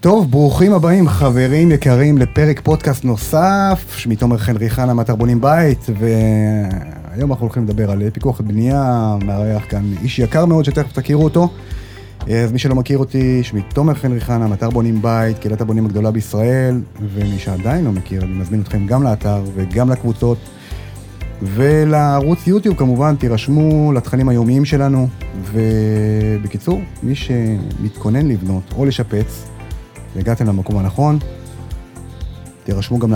טוב, ברוכים הבאים חברים יקרים לפרק פודקאסט נוסף, שמי תומר חנרי חנה מאתר בונים בית, והיום אנחנו הולכים לדבר על פיקוח בנייה, מארח כאן איש יקר מאוד שתכף תכירו אותו. אז מי שלא מכיר אותי, שמי תומר חנרי חנה מאתר בונים בית, קהילת הבונים הגדולה בישראל, ומי שעדיין לא מכיר, אני מזמין אתכם גם לאתר וגם לקבוצות. ולערוץ יוטיוב כמובן, תירשמו לתכנים היומיים שלנו, ובקיצור, מי שמתכונן לבנות או לשפץ, והגעתם למקום הנכון, תירשמו גם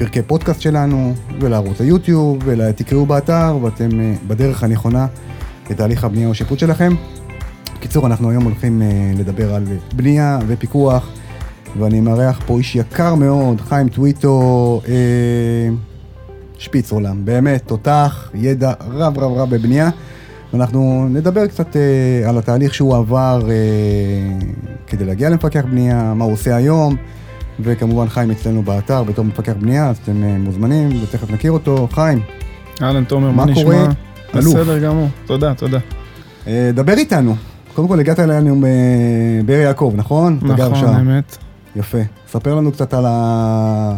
לפרקי פודקאסט שלנו, ולערוץ היוטיוב, ותקראו באתר, ואתם אה, בדרך הנכונה לתהליך הבנייה או שיפוט שלכם. בקיצור, אנחנו היום הולכים אה, לדבר על בנייה ופיקוח, ואני מארח פה איש יקר מאוד, חיים טוויטו, אה, שפיץ עולם, באמת, תותח, ידע רב רב רב בבנייה. ואנחנו נדבר קצת אה, על התהליך שהוא עבר אה, כדי להגיע למפקח בנייה, מה הוא עושה היום, וכמובן חיים אצלנו באתר בתור מפקח בנייה, אז אתם אה, מוזמנים, ותכף נכיר אותו. חיים. אהלן, תומר, מה, נשמע? קורה? אלוף. בסדר גמור, תודה, תודה. אה, דבר איתנו. קודם כל הגעת אלינו אה, באר יעקב, נכון? נכון, שם. האמת. יפה. ספר לנו קצת על ה...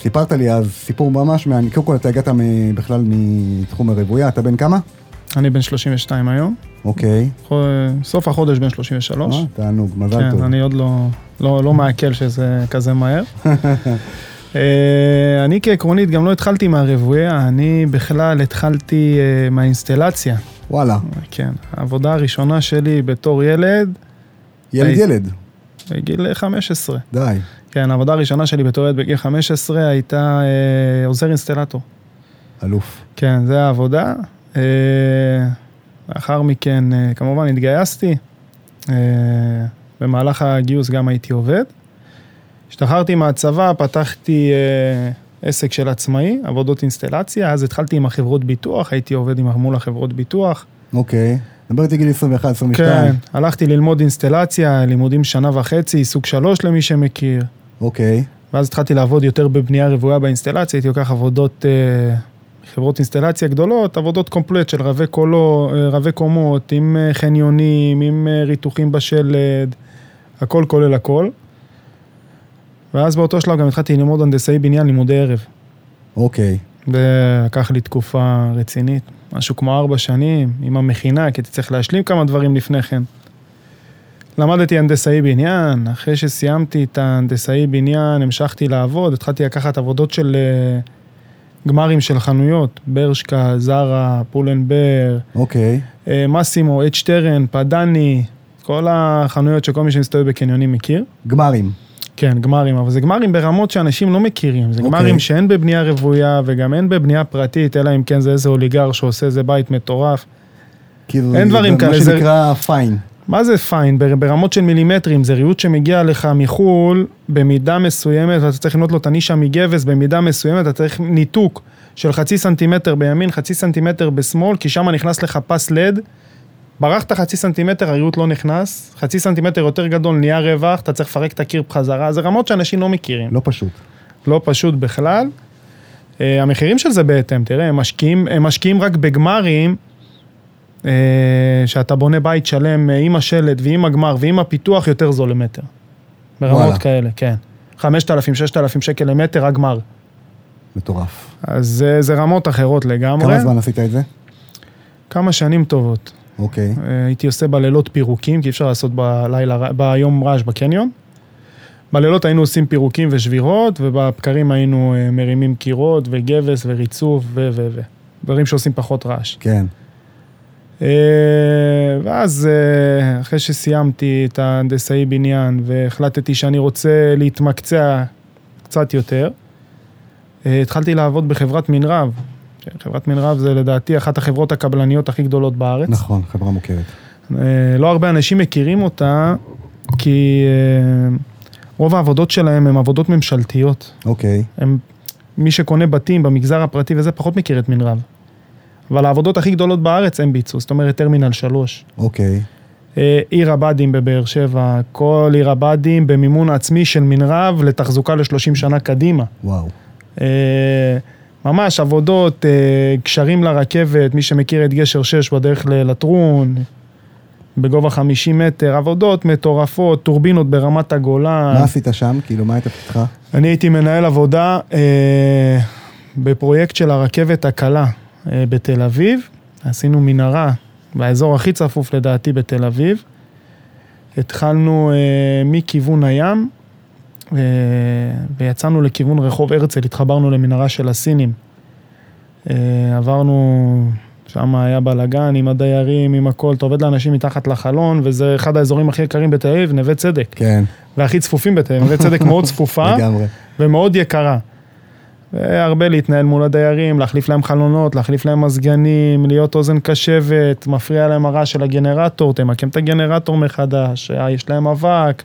סיפרת לי אז סיפור ממש מעניין. קודם כל אתה הגעת בכלל מתחום הרבויה, אתה בן כמה? אני בן 32 היום, אוקיי. סוף החודש בן 33. אה, תענוג, מזל טוב. כן, אני עוד לא, לא, לא מעכל שזה כזה מהר. אה, אני כעקרונית גם לא התחלתי מהרבויה, אני בכלל התחלתי אה, מהאינסטלציה. וואלה, כן, העבודה הראשונה שלי בתור ילד, ילד היי. ילד. בגיל 15. די. כן, העבודה הראשונה שלי בתור ילד בגיל 15 הייתה אה, עוזר אינסטלטור. אלוף. כן, זה העבודה. אה, לאחר מכן, אה, כמובן, התגייסתי. אה, במהלך הגיוס גם הייתי עובד. השתחררתי מהצבא, פתחתי עסק של עצמאי, עבודות אינסטלציה, אז התחלתי עם החברות ביטוח, הייתי עובד עם, מול החברות ביטוח. אוקיי. דבר איתי גיל 21, 22. כן, הלכתי ללמוד אינסטלציה, לימודים שנה וחצי, סוג שלוש למי שמכיר. אוקיי. ואז התחלתי לעבוד יותר בבנייה רוויה באינסטלציה, הייתי לוקח עבודות, אה, חברות אינסטלציה גדולות, עבודות קומפלט של רבי, קולו, אה, רבי קומות, עם אה, חניונים, עם אה, ריתוחים בשלד, הכל כולל הכל. ואז באותו שלב גם התחלתי ללמוד הנדסאי בניין, לימודי ערב. אוקיי. זה לקח לי תקופה רצינית, משהו כמו ארבע שנים, עם המכינה, כי הייתי צריך להשלים כמה דברים לפני כן. למדתי הנדסאי בניין, אחרי שסיימתי את ההנדסאי בניין, המשכתי לעבוד, התחלתי לקחת עבודות של גמרים של חנויות, ברשקה, זרה, פולנבר, אוקיי. אה, מסימו, אד שטרן, פדני, כל החנויות שכל מי שמסתובב בקניונים מכיר. גמרים. כן, גמרים, אבל זה גמרים ברמות שאנשים לא מכירים. זה אוקיי. גמרים שאין בבנייה רוויה וגם אין בבנייה פרטית, אלא אם כן זה איזה אוליגרך שעושה איזה בית מטורף. כאילו, אין דברים כאלה, מה שנקרא fine. מה זה fine? בר- ברמות של מילימטרים, זה ריהוט שמגיע לך מחו"ל במידה מסוימת, ואתה צריך לבנות לו את הנישה מגבס במידה מסוימת, אתה צריך ניתוק של חצי סנטימטר בימין, חצי סנטימטר בשמאל, כי שם נכנס לך פס לד. ברחת חצי סנטימטר, הריהוט לא נכנס, חצי סנטימטר יותר גדול, נהיה רווח, אתה צריך לפרק את הקיר בחזרה, זה רמות שאנשים לא מכירים. לא פשוט. לא פשוט בכלל. אה, המחירים של זה בהתאם, תראה, הם משקיעים, הם משקיעים רק בגמרים, אה, שאתה בונה בית שלם אה, עם השלד ועם הגמר ועם הפיתוח יותר זול למטר. ברמות וואלה. כאלה, כן. 5,000, 6,000 שקל למטר הגמר. מטורף. אז זה, זה רמות אחרות לגמרי. כמה זמן עשית את זה? כמה שנים טובות. אוקיי. אה, הייתי עושה בלילות פירוקים, כי אי אפשר לעשות בלילה, ביום רעש בקניון. בלילות היינו עושים פירוקים ושבירות, ובבקרים היינו אה, מרימים קירות וגבס וריצוף ו... ו... ו... דברים שעושים פחות רעש. כן. אה, ואז אה, אחרי שסיימתי את ההנדסאי בניין והחלטתי שאני רוצה להתמקצע קצת יותר, אה, התחלתי לעבוד בחברת מנרב. כן, חברת מנרב זה לדעתי אחת החברות הקבלניות הכי גדולות בארץ. נכון, חברה מוכרת. לא הרבה אנשים מכירים אותה, כי רוב העבודות שלהם הן עבודות ממשלתיות. אוקיי. הם, מי שקונה בתים במגזר הפרטי וזה פחות מכיר את מנרב. אבל העבודות הכי גדולות בארץ הם ביצעו, זאת אומרת טרמינל 3. אוקיי. אה, עיר הבה"דים בבאר שבע, כל עיר הבה"דים במימון עצמי של מנרב לתחזוקה ל-30 שנה קדימה. וואו. אה, ממש עבודות, אה, קשרים לרכבת, מי שמכיר את גשר 6 בדרך ללטרון, בגובה 50 מטר, עבודות מטורפות, טורבינות ברמת הגולן. מה עשית שם? כאילו, מה הייתה פתיחה? אני הייתי מנהל עבודה אה, בפרויקט של הרכבת הקלה אה, בתל אביב. עשינו מנהרה באזור הכי צפוף לדעתי בתל אביב. התחלנו אה, מכיוון הים אה, ויצאנו לכיוון רחוב הרצל, התחברנו למנהרה של הסינים. אה, עברנו, שם היה בלאגן עם הדיירים, עם הכל, אתה עובד לאנשים מתחת לחלון, וזה אחד האזורים הכי יקרים בתל אביב, נווה צדק. כן, והכי צפופים בתל אביב, נווה צדק מאוד צפופה לגמרי. ומאוד יקרה. והרבה להתנהל מול הדיירים, להחליף להם חלונות, להחליף להם מזגנים, להיות אוזן קשבת, מפריע להם הרעש של הגנרטור, תמקם את הגנרטור מחדש, אה, יש להם אבק,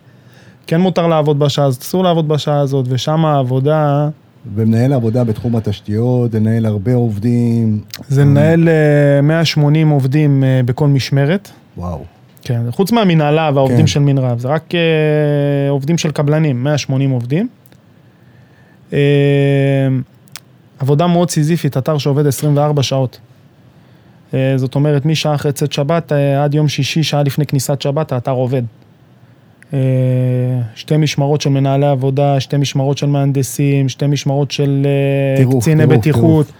כן מותר לעבוד בשעה הזאת, אסור לעבוד בשעה הזאת, ושם העבודה ומנהל עבודה בתחום התשתיות, זה מנהל הרבה עובדים. זה לנהל אה, 180 עובדים אה, בכל משמרת. וואו. כן, חוץ מהמנהלה והעובדים כן. של מנרב, זה רק עובדים של קבלנים, 180 עובדים. אה, עבודה מאוד סיזיפית, אתר שעובד 24 שעות. אה, זאת אומרת, משעה אחרי צאת שבת אה, עד יום שישי, שעה לפני כניסת שבת, האתר עובד. אה, שתי משמרות של מנהלי עבודה, שתי משמרות של מהנדסים, שתי משמרות של טירוף, קציני טירוף, בטיחות.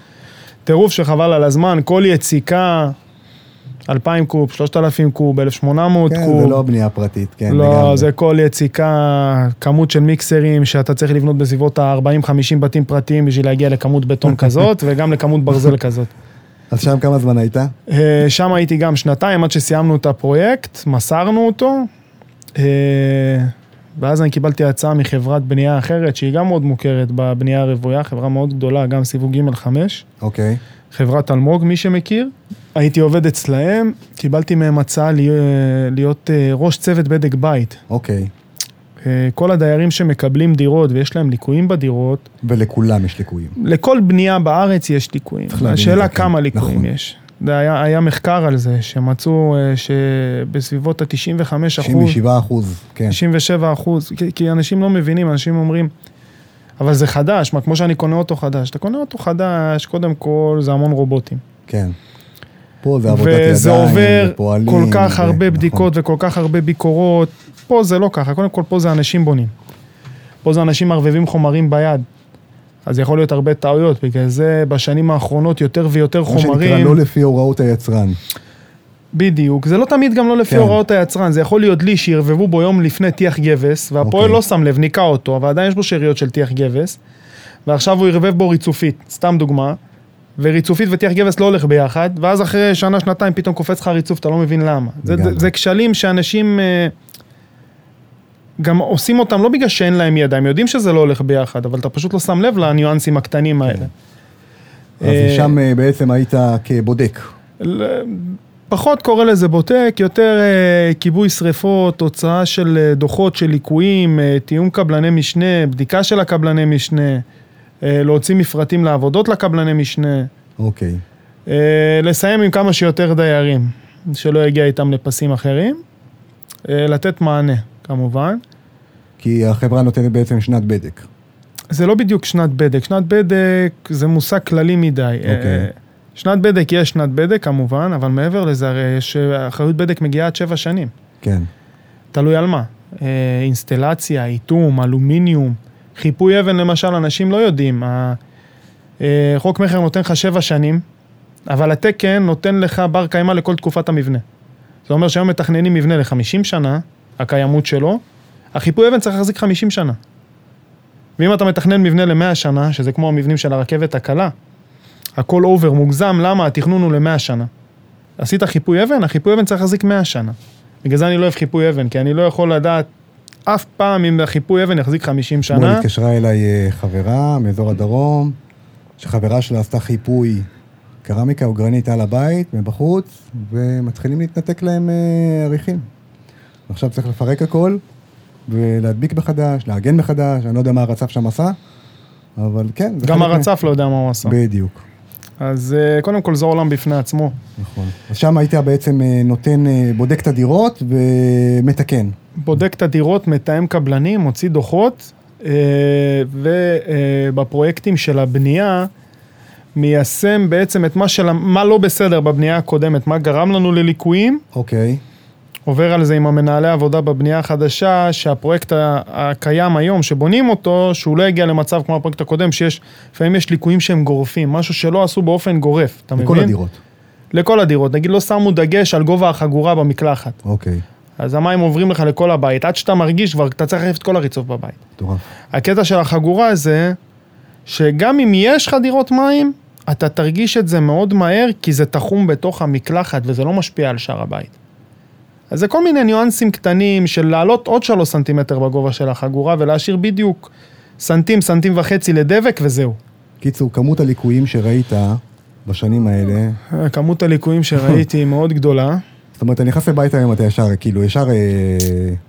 טירוף שחבל על הזמן, כל יציקה, 2,000 קוב, 3,000 קוב, 1,800 כן, קוב. זה לא בנייה פרטית, כן, לא, לגמרי. זה כל יציקה, כמות של מיקסרים שאתה צריך לבנות בסביבות ה-40-50 בתים פרטיים בשביל להגיע לכמות בטון כזאת, וגם לכמות ברזל כזאת. אז שם כמה זמן היית? אה, שם הייתי גם שנתיים עד שסיימנו את הפרויקט, מסרנו אותו, אה, ואז אני קיבלתי הצעה מחברת בנייה אחרת, שהיא גם מאוד מוכרת בבנייה הרוויה, חברה מאוד גדולה, גם סיווג ג' 5. אוקיי. חברת אלמוג, מי שמכיר. הייתי עובד אצלהם, קיבלתי מהם הצעה להיות, אה, ראש צוות בדק בית. אוקיי. אה, כל הדיירים שמקבלים דירות ויש להם ליקויים בדירות, ולכולם יש ליקויים. לכל בנייה בארץ יש ליקויים. השאלה כן. כמה ליקויים נכון. יש. היה, היה מחקר על זה, שמצאו אה, שבסביבות ה-95 אחוז, 97 אחוז, כן. 97 אחוז, כי, כי אנשים לא מבינים, אנשים אומרים, אבל זה חדש, מה, כמו שאני קונה אוטו חדש. אתה קונה אוטו חדש, קודם כל זה המון רובוטים. כן. פה זה עבודת ידיים, וזה עובר ופועלים, כל כך ו- הרבה נכון. בדיקות וכל כך הרבה ביקורות. פה זה לא ככה, קודם כל פה זה אנשים בונים. פה זה אנשים מערבבים חומרים ביד. אז יכול להיות הרבה טעויות, בגלל זה בשנים האחרונות יותר ויותר מה שנקרא, חומרים, לא לפי הוראות היצרן. בדיוק, זה לא תמיד גם לא לפי כן. הוראות היצרן, זה יכול להיות לי שערבבו בו יום לפני טיח גבס, והפועל אוקיי. לא שם לב, ניקה אותו, אבל עדיין יש בו שאריות של טיח גבס, ועכשיו הוא ערבב בו ריצופית, סתם דוגמה, וריצופית וטיח גבס לא הולך ביחד, ואז אחרי שנה, שנתיים פתאום קופץ לך ריצוף, אתה לא מבין למה. זה, זה. זה כשלים שאנשים אה, גם עושים אותם לא בגלל שאין להם ידע, הם יודעים שזה לא הולך ביחד, אבל אתה פשוט לא שם לב לניואנסים הקטנים האלה. אז אה, שם אה, בעצם היית כבודק. פחות קורא לזה בוטק, יותר כיבוי שריפות, הוצאה של דוחות של ליקויים, תיאום קבלני משנה, בדיקה של הקבלני משנה, להוציא מפרטים לעבודות לקבלני משנה, אוקיי. אה, לסיים עם כמה שיותר דיירים, שלא יגיע איתם לפסים אחרים, אה, לתת מענה, כמובן. כי החברה נותנת בעצם שנת בדק. זה לא בדיוק שנת בדק, שנת בדק זה מושג כללי מדי. אוקיי. אה, שנת בדק יש שנת בדק כמובן, אבל מעבר לזה הרי יש אה, אחריות בדק מגיעה עד שבע שנים. כן. תלוי על מה. אה, אינסטלציה, איתום, אלומיניום, חיפוי אבן למשל, אנשים לא יודעים. אה, חוק מכר נותן לך שבע שנים, אבל התקן נותן לך בר קיימא לכל תקופת המבנה. זה אומר שהיום מתכננים מבנה ל-50 שנה, הקיימות שלו, החיפוי אבן צריך להחזיק 50 שנה. ואם אתה מתכנן מבנה ל-100 שנה, שזה כמו המבנים של הרכבת הקלה, הכל over, מוגזם, למה? התכנון הוא ל-100 שנה. עשית חיפוי אבן, החיפוי אבן צריך להחזיק 100 שנה. בגלל זה אני לא אוהב חיפוי אבן, כי אני לא יכול לדעת אף פעם אם החיפוי אבן יחזיק 50 או 100 שנה. התקשרה אליי אה, חברה מאזור הדרום, שחברה שלה עשתה חיפוי קרמיקה או גרנית על הבית, מבחוץ, ומתחילים להתנתק להם אה, עריכים. עכשיו צריך לפרק הכל, ולהדביק מחדש, לעגן מחדש, אני לא יודע מה הרצף שם עשה, אבל כן. גם חלק מה- הרצף לא יודע מה הוא עשה. בדיוק, אז אה, קודם כל זה עולם בפני עצמו. נכון. אז שם היית בעצם אה, נותן, אה, בודק את הדירות ומתקן. בודק את הדירות, מתאם קבלנים, מוציא דוחות, ובפרויקטים של הבנייה, מיישם בעצם את מה, של, מה לא בסדר בבנייה הקודמת, מה גרם לנו לליקויים, אוקיי, עובר על זה עם המנהלי עבודה בבנייה החדשה, שהפרויקט הקיים היום, שבונים אותו, שהוא לא יגיע למצב כמו הפרויקט הקודם, שיש, לפעמים יש ליקויים שהם גורפים, משהו שלא עשו באופן גורף, אתה מבין? לכל הדירות. לכל הדירות. נגיד לא שמו דגש על גובה החגורה במקלחת. אוקיי, אז המים עוברים לך לכל הבית, עד שאתה מרגיש כבר, אתה צריך להחליף את כל הריצוף בבית. מטורף. הקטע של החגורה זה, שגם אם יש לך דירות מים, אתה תרגיש את זה מאוד מהר, כי זה תחום בתוך המקלחת וזה לא משפיע על שאר הבית. אז זה כל מיני ניואנסים קטנים של לעלות עוד שלוש סנטימטר בגובה של החגורה ולהשאיר בדיוק סנטים, סנטים וחצי לדבק וזהו. קיצור, כמות הליקויים שראית בשנים האלה, כמות הליקויים שראיתי היא מאוד גדולה. זאת אומרת, אתה נכנס הביתה היום, אתה ישר, כאילו, ישר, אה,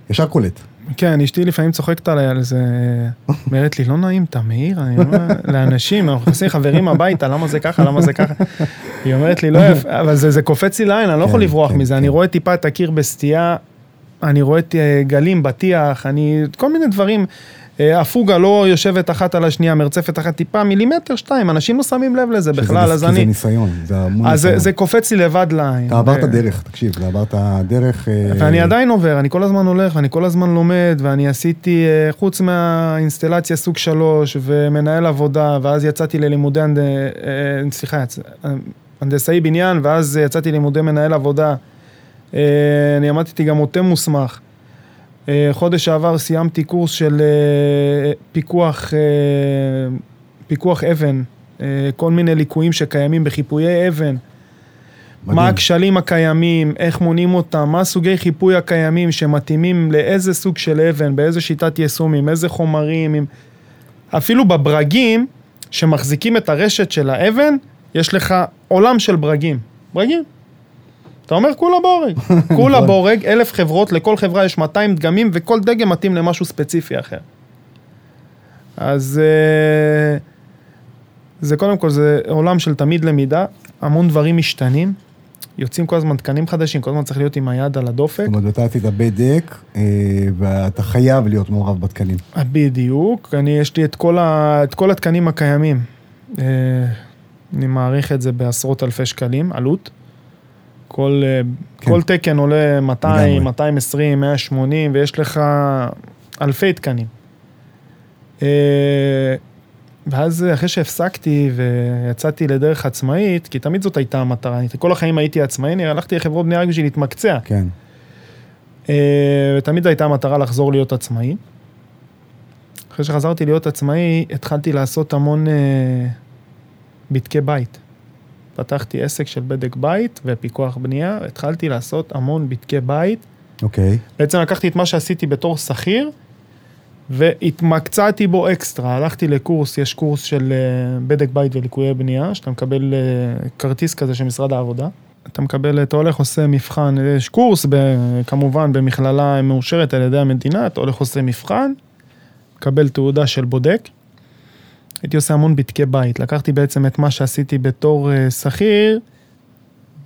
ישר קולט. כן, אשתי לפעמים צוחקת עליי על זה, אומרת לי, לא נעים, אתה מעיר? אני אומר, לאנשים, אנחנו נכנסים חברים הביתה, למה זה ככה, למה זה ככה? היא אומרת לי, לא יפה, אבל זה, זה קופץ לי לעין, אני לא יכול כן, לברוח כן, מזה, כן. אני רואה טיפה את הקיר בסטייה, אני רואה את אה, גלים בטיח, אני, כל מיני דברים. אה, הפוגה לא יושבת אחת על השנייה, מרצפת אחת טיפה, מילימטר, שתיים, אנשים לא שמים לב לזה בכלל, אז כי זה אני... ניסיון, זה המון אז זה, ניסיון. זה קופץ לי לבד לעין. אתה עברת ו- דרך, תקשיב, אתה עברת דרך... אה, ואני עדיין עובר, אני כל הזמן הולך, ואני כל הזמן לומד, ואני עשיתי, אה, חוץ מהאינסטלציה סוג שלוש, ומנהל עבודה, ואז יצאתי ללימודי. אה, סליחה. אה, הנדסאי בניין, ואז יצאתי ללימודי מנהל עבודה. אה, אני עמדתי גם מוטה מוסמך. אה, חודש שעבר סיימתי קורס של אה, פיקוח, אה, פיקוח אבן, כל מיני ליקויים שקיימים בחיפויי אבן. מה מדהים. הכשלים הקיימים, איך מונים אותם, מה סוגי חיפוי הקיימים שמתאימים לאיזה סוג של אבן, באיזה שיטת יישום, עם איזה חומרים, עם... אפילו בברגים שמחזיקים את הרשת של האבן, יש לך עולם של ברגים. ברגים. אתה אומר כולה בורג. כולה נכון. בורג, אלף חברות, לכל חברה יש 200 דגמים וכל דגם מתאים למשהו ספציפי אחר. אז אה, זה קודם כל, זה עולם של תמיד למידה, המון דברים משתנים, יוצאים כל הזמן תקנים חדשים, כל הזמן צריך להיות עם היד על הדופק. זאת אומרת, אתה עשית בדק, אה, ואתה חייב להיות מעורב בתקנים. בדיוק, אני, יש לי את כל, ה, את כל התקנים הקיימים. אה, אני מעריך את זה בעשרות אלפי שקלים, עלות. כל, אה, כן. כל תקן עולה 200, לגמרי. 220, 180, ויש לך אלפי תקנים. אה, ואז אחרי שהפסקתי ויצאתי לדרך עצמאית, כי תמיד זאת הייתה המטרה, כל החיים הייתי עצמאי, אני הלכתי לחברות בנייה רק בשביל להתמקצע. כן. אה, ותמיד הייתה המטרה לחזור להיות עצמאי. אחרי שחזרתי להיות עצמאי, התחלתי לעשות המון אה, בדקי בית. פתחתי עסק של בדק בית ופיקוח בנייה, התחלתי לעשות המון בדקי בית. אוקיי. בעצם לקחתי את מה שעשיתי בתור שכיר, והתמקצעתי בו אקסטרה. הלכתי לקורס, יש קורס של אה, בדק בית וליקויי בנייה, שאתה מקבל אה, כרטיס כזה של משרד העבודה. אתה מקבל, אתה הולך עושה מבחן, יש קורס ב, כמובן במכללה מאושרת על ידי המדינה, אתה הולך עושה מבחן, מקבל תעודה של בודק. הייתי עושה המון בדקי בית, לקחתי בעצם את מה שעשיתי בתור אה, שכיר,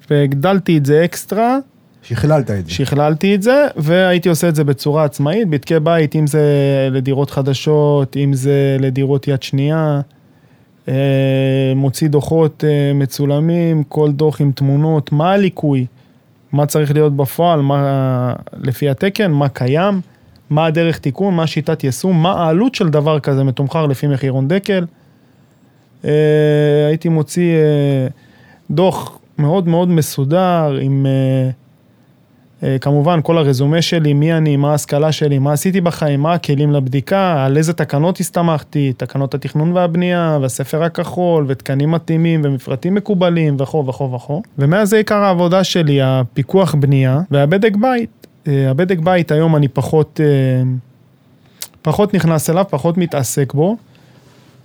והגדלתי את זה אקסטרה, שכללת את זה. שכללתי את זה, והייתי עושה את זה בצורה עצמאית, בדקי בית, אם זה לדירות חדשות, אם זה לדירות יד שנייה, אה, מוציא דוחות אה, מצולמים, כל דוח עם תמונות, מה הליקוי, מה צריך להיות בפועל, מה לפי התקן, מה קיים, מה הדרך תיקון, מה שיטת יישום, מה העלות של דבר כזה מתומחר לפי מחירון דקל. אה, הייתי מוציא אה, דוח מאוד מאוד מסודר עם... אה, כמובן, כל הרזומה שלי, מי אני, מה ההשכלה שלי, מה עשיתי בחיים, מה הכלים לבדיקה, על איזה תקנות הסתמכתי, תקנות התכנון והבנייה, והספר הכחול, ותקנים מתאימים, ומפרטים מקובלים, וכו' וכו' וכו'. ומאז זה עיקר העבודה שלי, הפיקוח בנייה והבדק בית. אה, הבדק בית היום אני פחות, אה, פחות נכנס אליו, פחות מתעסק בו,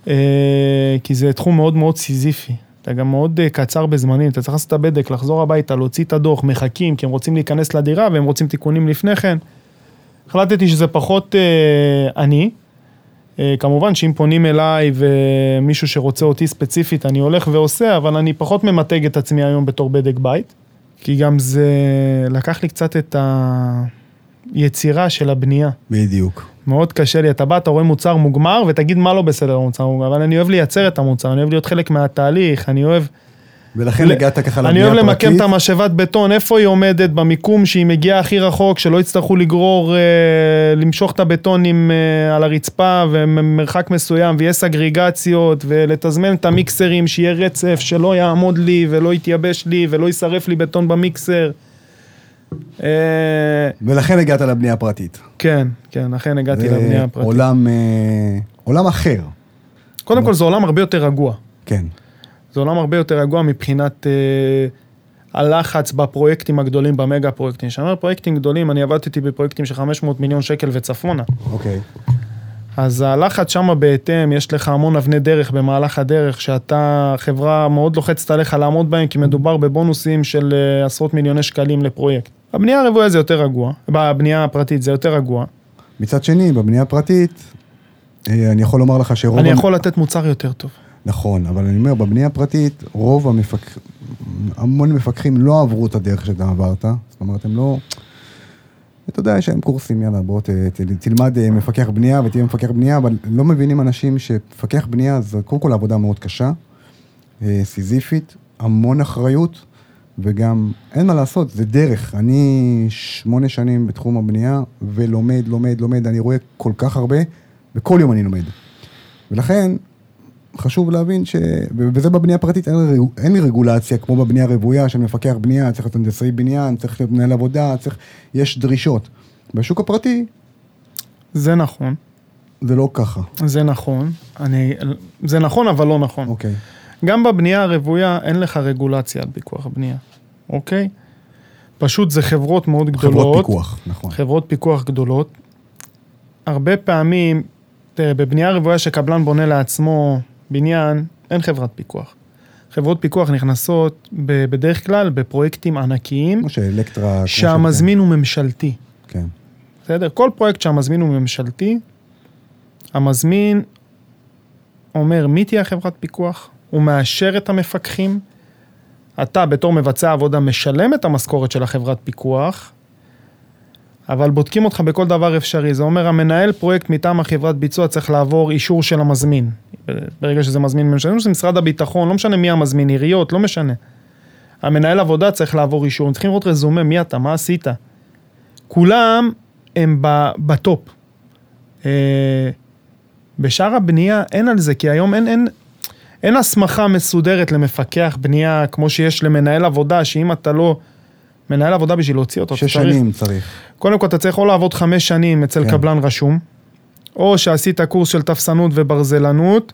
אה, כי זה תחום מאוד מאוד סיזיפי. אתה גם מאוד קצר בזמנים, אתה צריך לעשות את הבדק, לחזור הביתה, להוציא את הדוח, מחכים, כי הם רוצים להיכנס לדירה והם רוצים תיקונים לפני כן. החלטתי שזה פחות אני. כמובן שאם פונים אליי ומישהו שרוצה אותי ספציפית, אני הולך ועושה, אבל אני פחות ממתג את עצמי היום בתור בדק בית, כי גם זה לקח לי קצת את היצירה של הבנייה. בדיוק. מאוד קשה לי, אתה בא, אתה רואה מוצר מוגמר, ותגיד מה לא בסדר במוצר מוגמר, אבל אני אוהב לייצר את המוצר, אני אוהב להיות חלק מהתהליך, אני אוהב ולכן ל- הגעת ככה אני לבנייה אוהב למקם הפרטית. את המשאבת בטון, איפה היא עומדת, במיקום שהיא מגיעה הכי רחוק, שלא יצטרכו לגרור, אה, למשוך את הבטונים אה, על הרצפה ומרחק מסוים, ויהיה סגריגציות, ולתזמן את המיקסרים, שיהיה רצף, שלא יעמוד לי, ולא יתייבש לי, ולא יישרף לי בטון במיקסר. אה, ולכן הגעת לבנייה הפרטית. כן, כן, אכן הגעתי זה לבנייה הפרטית. עולם, אה, עולם אחר, קודם כל זה עולם הרבה יותר רגוע. כן. זה עולם הרבה יותר רגוע מבחינת אה, הלחץ בפרויקטים הגדולים, במגה פרויקטים. כשאני אומר פרויקטים גדולים, אני עבדתי בפרויקטים של 500 מיליון שקל וצפונה. אוקיי. אז הלחץ שם בהתאם, יש לך המון אבני דרך במהלך הדרך, שאתה, חברה מאוד לוחצת עליך לעמוד בהם, כי מדובר בבונוסים של אה, עשרות מיליוני שקלים לפרויקט. הבנייה הרוויה זה יותר רגוע, בבנייה הפרטית זה יותר רגוע. מצד שני, בבנייה הפרטית, אה, אני יכול לומר לך שרוב... אני יכול לתת מוצר יותר טוב. נכון, אבל אני אומר, בבנייה הפרטית, רוב המפק... המון מפקחים לא עברו את הדרך שאתה עברת. זאת אומרת, הם לא... אתה יודע, יש להם קורסים, יאללה, בוא ת, ת, תלמד אה, מפקח בנייה ותהיה מפקח בנייה, אבל לא מבינים אנשים שמפקח בנייה זה קודם כל עבודה מאוד קשה, אה, סיזיפית, המון אחריות, וגם אין מה לעשות, זה דרך. אני שמונה שנים בתחום הבנייה, ולומד, לומד, לומד, אני רואה כל כך הרבה, וכל יום אני לומד. ולכן, חשוב להבין ש... וזה בבנייה פרטית, אין, אין לי רגולציה כמו בבנייה רוויה של מפקח בנייה, צריך להיות הנדסאי בניין, צריך להיות מנהל עבודה, צריך... יש דרישות. בשוק הפרטי זה נכון, זה לא ככה, זה נכון. אני, זה נכון, אבל לא נכון. אוקיי. גם בבנייה הרוויה אין לך רגולציה על פיקוח בנייה, אוקיי? פשוט זה חברות מאוד גדולות. חברות פיקוח, נכון. חברות פיקוח גדולות. הרבה פעמים, תראה, בבנייה רוויה שקבלן בונה לעצמו בניין, אין חברת פיקוח. חברות פיקוח נכנסות ב- בדרך כלל בפרויקטים ענקיים, כמו שאלקטרה... שהמזמין הוא ממשלתי. כן, בסדר? כל פרויקט שהמזמין הוא ממשלתי, המזמין אומר מי תהיה חברת פיקוח, הוא מאשר את המפקחים, אתה בתור מבצע עבודה משלם את המשכורת של החברת פיקוח, אבל בודקים אותך בכל דבר אפשרי. זה אומר המנהל פרויקט מטעם החברת ביצוע צריך לעבור אישור של המזמין. ברגע שזה מזמין ממשלתי, זה משרד הביטחון, לא משנה מי המזמין, עיריות, לא משנה. המנהל עבודה צריך לעבור אישור, הם צריכים לראות רזומה, מי אתה, מה עשית. כולם הם בטופ. אה, בשאר הבנייה אין על זה, כי היום אין, אין, אין הסמכה מסודרת למפקח בנייה כמו שיש למנהל עבודה, שאם אתה לא מנהל עבודה בשביל להוציא אותו, שש שנים צריך. קודם כל אתה צריך או לעבוד חמש שנים אצל כן. קבלן רשום, או שעשית קורס של תפסנות וברזלנות,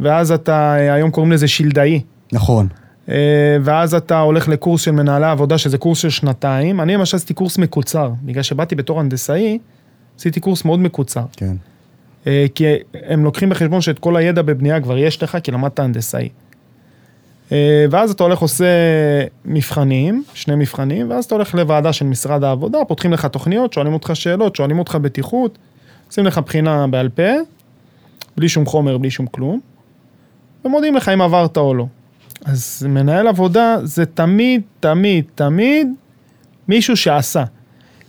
ואז אתה, אה, היום קוראים לזה שילדאי. נכון. אה, ואז אתה הולך לקורס של מנהלי עבודה, שזה קורס של שנתיים. אני למשל עשיתי קורס מקוצר, בגלל שבאתי בתור הנדסאי, עשיתי קורס מאוד מקוצר. כן. אה, כי הם לוקחים בחשבון שאת כל הידע בבנייה כבר יש לך, כי למדת הנדסאי. אה, ואז אתה הולך עושה מבחנים, שני מבחנים, ואז אתה הולך לוועדה של משרד העבודה, פותחים לך תוכניות, שואלים אותך שאלות, שואלים אותך בטיחות, עושים לך בחינה בעל פה, בלי שום חומר, בלי שום כלום, ומודיעים לך אם עברת או לא. אז מנהל עבודה זה תמיד, תמיד, תמיד מישהו שעשה.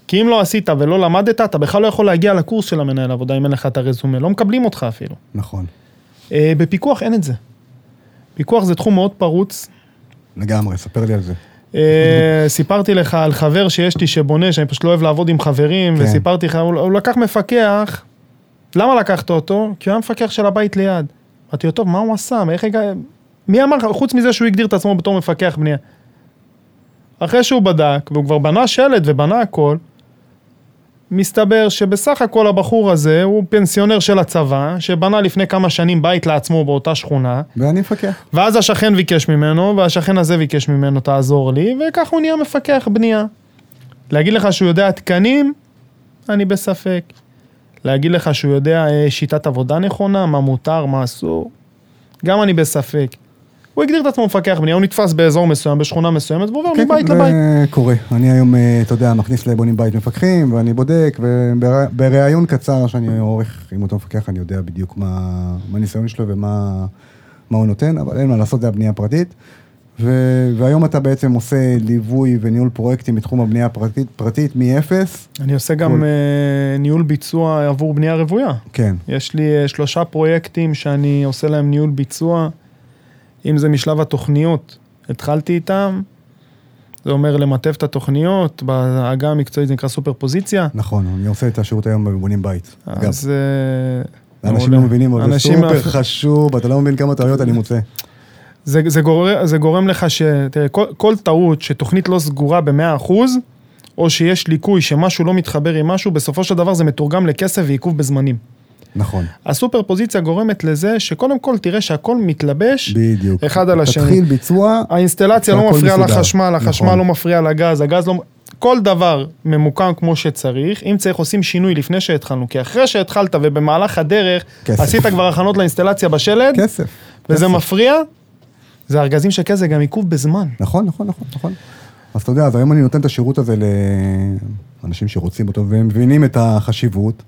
כי אם לא עשית ולא למדת, אתה בכלל לא יכול להגיע לקורס של המנהל עבודה אם אין לך את הרזומה, לא מקבלים אותך אפילו. נכון. אה, בפיקוח אין את זה. פיקוח זה תחום מאוד פרוץ. לגמרי, ספר לי על זה. אה, סיפרתי לך על חבר שיש לי שבונה, שאני פשוט לא אוהב לעבוד עם חברים, כן. וסיפרתי לך, הוא הוא לקח מפקח, למה לקחת אותו? כי הוא היה מפקח של הבית ליד. אמרתי לו, טוב, מה הוא עשה? איך הגע... מי אמר לך, חוץ מזה שהוא הגדיר את עצמו בתור מפקח בנייה. אחרי שהוא בדק, והוא כבר בנה שלד ובנה הכל, מסתבר שבסך הכל הבחור הזה הוא פנסיונר של הצבא, שבנה לפני כמה שנים בית לעצמו באותה שכונה, ואני מפקח. ואז השכן ביקש ממנו, והשכן הזה ביקש ממנו, תעזור לי, וכך הוא נהיה מפקח בנייה. להגיד לך שהוא יודע תקנים? אני בספק. להגיד לך שהוא יודע אה, שיטת עבודה נכונה, מה מותר, מה אסור? גם אני בספק. הוא הגדיר את עצמו מפקח בנייה, הוא נתפס באזור מסוים, בשכונה מסוימת, ועובר כן, מבית זה לבית. קורה. אני היום, אה, אתה יודע, מכניס לבונים בית מפקחים, ואני בודק, ובריאיון קצר שאני עורך עם אותו מפקח, אני יודע בדיוק מה מה הניסיון שלו ומה מה הוא נותן, אבל אין מה לעשות, זה הבנייה הפרטית. ו- והיום אתה בעצם עושה ליווי וניהול פרויקטים בתחום הבנייה הפרטית, פרטית מאפס. אני עושה גם כל- אה, ניהול ביצוע עבור בנייה רוויה. כן, יש לי אה, שלושה פרויקטים שאני עושה להם ניהול ביצוע, אם זה משלב התוכניות, התחלתי איתם, זה אומר למטב את התוכניות, בעגה המקצועית זה נקרא סופר פוזיציה. נכון, אני עושה את השירות היום בבונים בית. אגב, אז... אה, אנשים לא מבינים, אבל זה סופר חשוב, אתה לא מבין כמה טעויות אני מוצא. זה, זה, גורם, זה גורם לך ש... תראה, כל, כל טעות שתוכנית לא סגורה ב-100%, או שיש ליקוי שמשהו לא מתחבר עם משהו, בסופו של דבר זה מתורגם לכסף ועיכוב בזמנים. נכון, הסופר פוזיציה גורמת לזה שקודם כל תראה שהכל מתלבש, בדיוק. אחד על השני. תתחיל ביצוע, האינסטלציה לא מפריעה מסודר. לחשמל, החשמל נכון. לא מפריע לגז, הגז לא... כל דבר ממוקם כמו שצריך, אם צריך עושים שינוי לפני שהתחלנו, כי אחרי שהתחלת ובמהלך הדרך, כסף. עשית כבר הכנות לאינסטלציה בשלד, כסף. וזה כסף. מפריע, זה ארגזים של כסף, זה גם עיכוב בזמן. נכון, נכון, נכון, נכון. אז אתה יודע, אז היום אני נותן את השירות הזה לאנשים שרוצים אותו והם מבינים את החשיבות,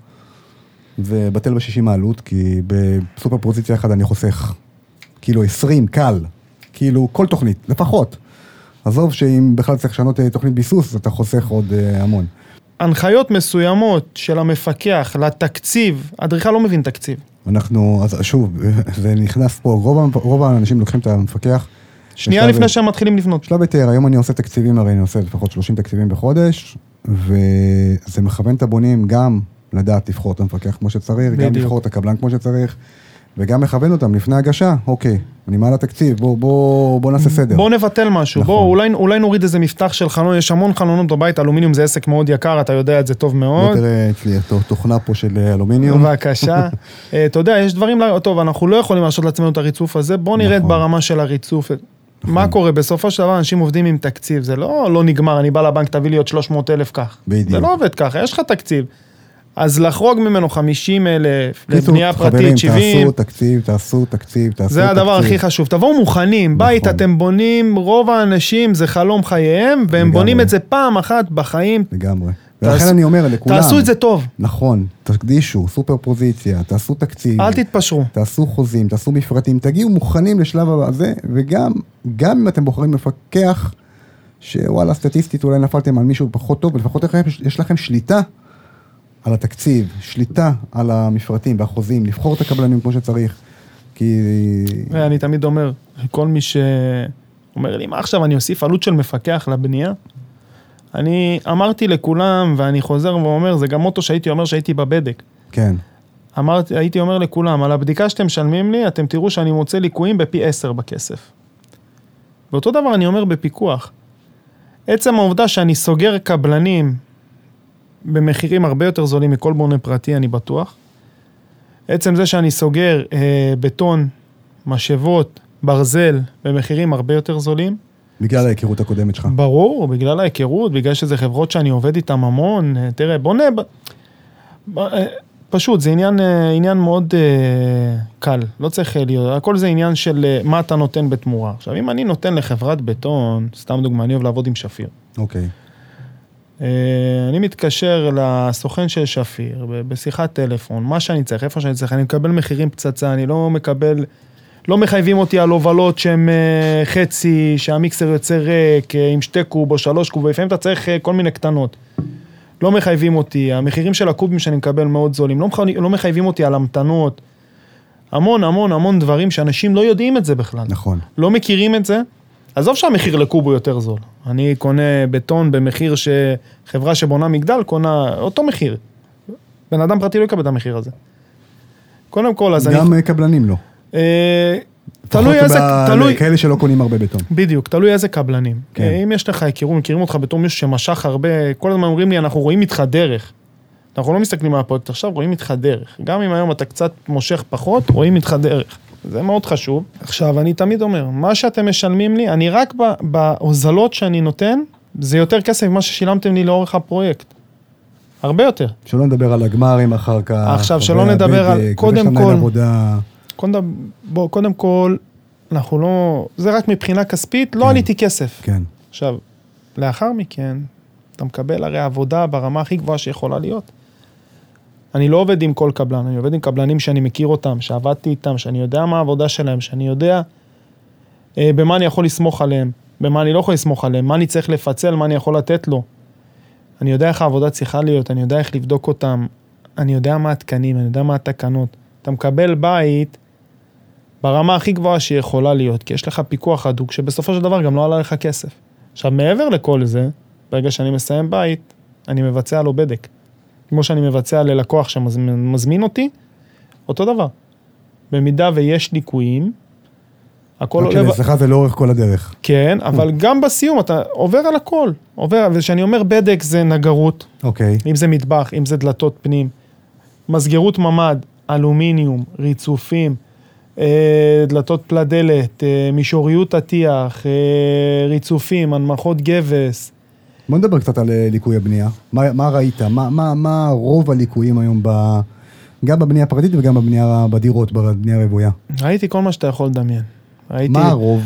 ובטל בשישים מעלות, כי בסופר פוזיציה אחת אני חוסך כאילו 20, קל, כאילו כל תוכנית, לפחות. עזוב שאם בכלל צריך לשנות אה, תוכנית ביסוס, אתה חוסך עוד אה, המון. הנחיות מסוימות של המפקח לתקציב, אדריכל לא מבין תקציב. אנחנו, אז שוב, זה נכנס פה, רוב, רוב האנשים לוקחים את המפקח. שנייה לפני שהם מתחילים לבנות. שלב היתר, היום אני עושה תקציבים, הרי אני עושה לפחות 30 תקציבים בחודש, וזה מכוון את הבונים גם לדעת לבחור את המפקח כמו שצריך, גם בדיוק. לבחור את הקבלן כמו שצריך, וגם מכוון אותם לפני הגשה, אוקיי, אני מעל התקציב, בוא, בוא, בוא נעשה סדר. בואו נבטל משהו, נכון. בואו אולי, אולי נוריד איזה מפתח של חלון, יש המון חלונות בבית, אלומיניום זה עסק מאוד יקר, אתה יודע את זה טוב מאוד. תראה אצלי תוכנה פה של אה, אלומיניום. בבקשה. אה, אתה יודע, יש דברים, טוב, אנחנו לא יכולים להרשות לעצמנו את הריצוף הזה, בואו נרד נכון. ברמה של הריצוף. מה קורה? בסופו של דבר אנשים עובדים עם תקציב, זה לא לא נגמר, אני בא לבנק, תביא לי עוד 300 אלף כך. בדיוק. זה לא עובד ככה, יש לך תקציב. אז לחרוג ממנו 50 אלף, לבנייה חברים, פרטית 70, תעשו תקציב, תעשו תקציב, תעשו תקציב. זה הדבר הכי חשוב. תבואו מוכנים, בית נכון. אתם בונים, רוב האנשים זה חלום חייהם, והם לגמרי. בונים את זה פעם אחת בחיים. לגמרי. ולכן אני אומר לכולם, תעשו את זה טוב, נכון, תקדישו, סופר פוזיציה, תעשו תקציב. אל תתפשרו. תעשו חוזים, תעשו מפרטים, תגיעו מוכנים לשלב הזה, וגם גם אם אתם בוחרים מפקח, שוואלה, סטטיסטית אולי נפלתם על מישהו פחות טוב, ולפחות יש לכם שליטה על התקציב, שליטה על המפרטים והחוזים, לבחור את הקבלנים כמו שצריך, כי... ואני תמיד אומר, כל מי שאומר לי, מה עכשיו, אני אוסיף עלות של מפקח לבנייה? אני אמרתי לכולם, ואני חוזר ואומר, זה גם מוטו שהייתי אומר שהייתי בבדק. כן, אמרתי, הייתי אומר לכולם, על הבדיקה שאתם משלמים לי, אתם תראו שאני מוצא ליקויים בפי 10 בכסף. ואותו דבר אני אומר בפיקוח. עצם העובדה שאני סוגר קבלנים במחירים הרבה יותר זולים מכל בונה פרטי, אני בטוח. עצם זה שאני סוגר אה, בטון, משאבות, ברזל, במחירים הרבה יותר זולים. בגלל ההיכרות הקודמת שלך. ברור, בגלל ההיכרות, בגלל שזה חברות שאני עובד איתן המון. אה, תראה, בוא נ... ב- ב- אה, פשוט, זה עניין, אה, עניין מאוד אה, קל, לא צריך להיות, הכל זה עניין של אה, מה אתה נותן בתמורה. עכשיו, אם אני נותן לחברת בטון, סתם דוגמא, אני אוהב לעבוד עם שפיר. אוקיי. אה, אני מתקשר לסוכן של שפיר, בשיחת טלפון, מה שאני צריך, איפה שאני צריך, אני מקבל מחירים פצצה, אני לא מקבל, לא מחייבים אותי על הובלות שהן אה, חצי, שהמיקסר יוצא ריק, אה, עם שתי קוב או שלוש קוב, ולפעמים אתה צריך אה, כל מיני קטנות. לא מחייבים אותי, המחירים של הקובים שאני מקבל מאוד זולים, לא, מחייבים- לא מחייבים אותי על המתנות. המון המון המון דברים שאנשים לא יודעים את זה בכלל. נכון. לא מכירים את זה, עזוב שהמחיר לקוב הוא יותר זול. אני קונה בטון במחיר שחברה שבונה מגדל קונה אותו מחיר. בן אדם פרטי לא יקבל את המחיר הזה. קודם כל, אז גם אני... אה, קבלנים לא. אה, תלוי איזה... תלוי... כאלה שלא קונים הרבה בטון. בדיוק, תלוי איזה קבלנים. כן. כן. אם יש לך היכרות, מכירים אותך בתור מישהו שמשך הרבה, כל הזמן אומרים לי, אנחנו רואים איתך דרך. אנחנו לא מסתכלים על הפרויקט עכשיו, רואים איתך דרך. גם אם היום אתה קצת מושך פחות, רואים איתך דרך. זה מאוד חשוב. עכשיו, אני תמיד אומר, מה שאתם משלמים לי, אני רק ב- בהוזלות שאני נותן, זה יותר כסף ממה ששילמתם לי לאורך הפרויקט. הרבה יותר. שלא נדבר על הגמרים אחר כך. עכשיו, שלא נדבר על- קודם כל- עבודה. קודם, בוא, קודם כל, אנחנו לא... זה רק מבחינה כספית, לא כן. עליתי כסף. כן. עכשיו, לאחר מכן, אתה מקבל הרי עבודה ברמה הכי גבוהה שיכולה להיות. אני לא עובד עם כל קבלן, אני עובד עם קבלנים שאני מכיר אותם, שעבדתי איתם, שאני יודע מה העבודה שלהם, שאני יודע אה, במה אני יכול לסמוך עליהם, במה אני לא יכול לסמוך עליהם, מה אני צריך לפצל, מה אני יכול לתת לו. אני יודע איך העבודה צריכה להיות, אני יודע איך לבדוק אותם, אני יודע מה התקנים, אני יודע מה התקנות. אתה מקבל בית ברמה הכי גבוהה שיכולה להיות, כי יש לך פיקוח הדוק, שבסופו של דבר גם לא עלה לך כסף. עכשיו, מעבר לכל זה, ברגע שאני מסיים בית, אני מבצע לו בדק. כמו שאני מבצע ללקוח שמזמין אותי, אותו דבר. במידה ויש ליקויים, הכל עולה... ב- שאצלך זה לאורך כל הדרך. כן, אבל גם בסיום אתה עובר על הכל. עובר, וכשאני אומר בדק זה נגרות, אוקיי. אם זה מטבח, אם זה דלתות פנים, מסגרות ממ"ד, אלומיניום, ריצופים, אה, דלתות פלדלת, אה, מישוריות הטיח, אה, ריצופים, הנמכות גבס. בוא נדבר קצת על אה, ליקוי הבנייה. מה, מה ראית? מה, מה, מה רוב הליקויים היום ב... גם בבנייה הפרטית וגם בבנייה בדירות, בבנייה הרוויה? ראיתי כל מה שאתה יכול לדמיין. ראיתי... מה הרוב?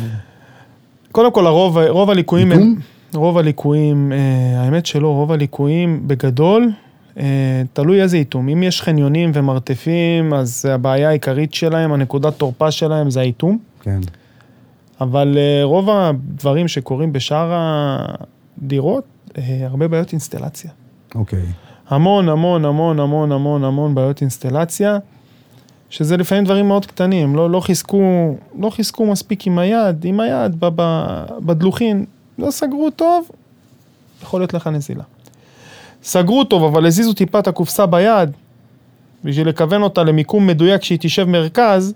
קודם כל, הרוב, רוב הליקויים הם... רוב הליקויים, אה, האמת שלא, רוב הליקויים בגדול, אה, תלוי איזה איתום. אם יש חניונים ומרתפים, אז הבעיה העיקרית שלהם, הנקודת תורפה שלהם זה האיתום. כן. אבל רוב הדברים שקורים בשאר הדירות, הרבה בעיות אינסטלציה. אוקיי. המון, המון, המון, המון, המון, המון בעיות אינסטלציה, שזה לפעמים דברים מאוד קטנים, לא, לא חיזקו, לא חיזקו מספיק עם היד, עם היד ב, ב, בדלוחין, לא סגרו טוב, יכול להיות לך נזילה. סגרו טוב, אבל הזיזו טיפה את הקופסה ביד, בשביל לכוון אותה למיקום מדויק שהיא תשב מרכז,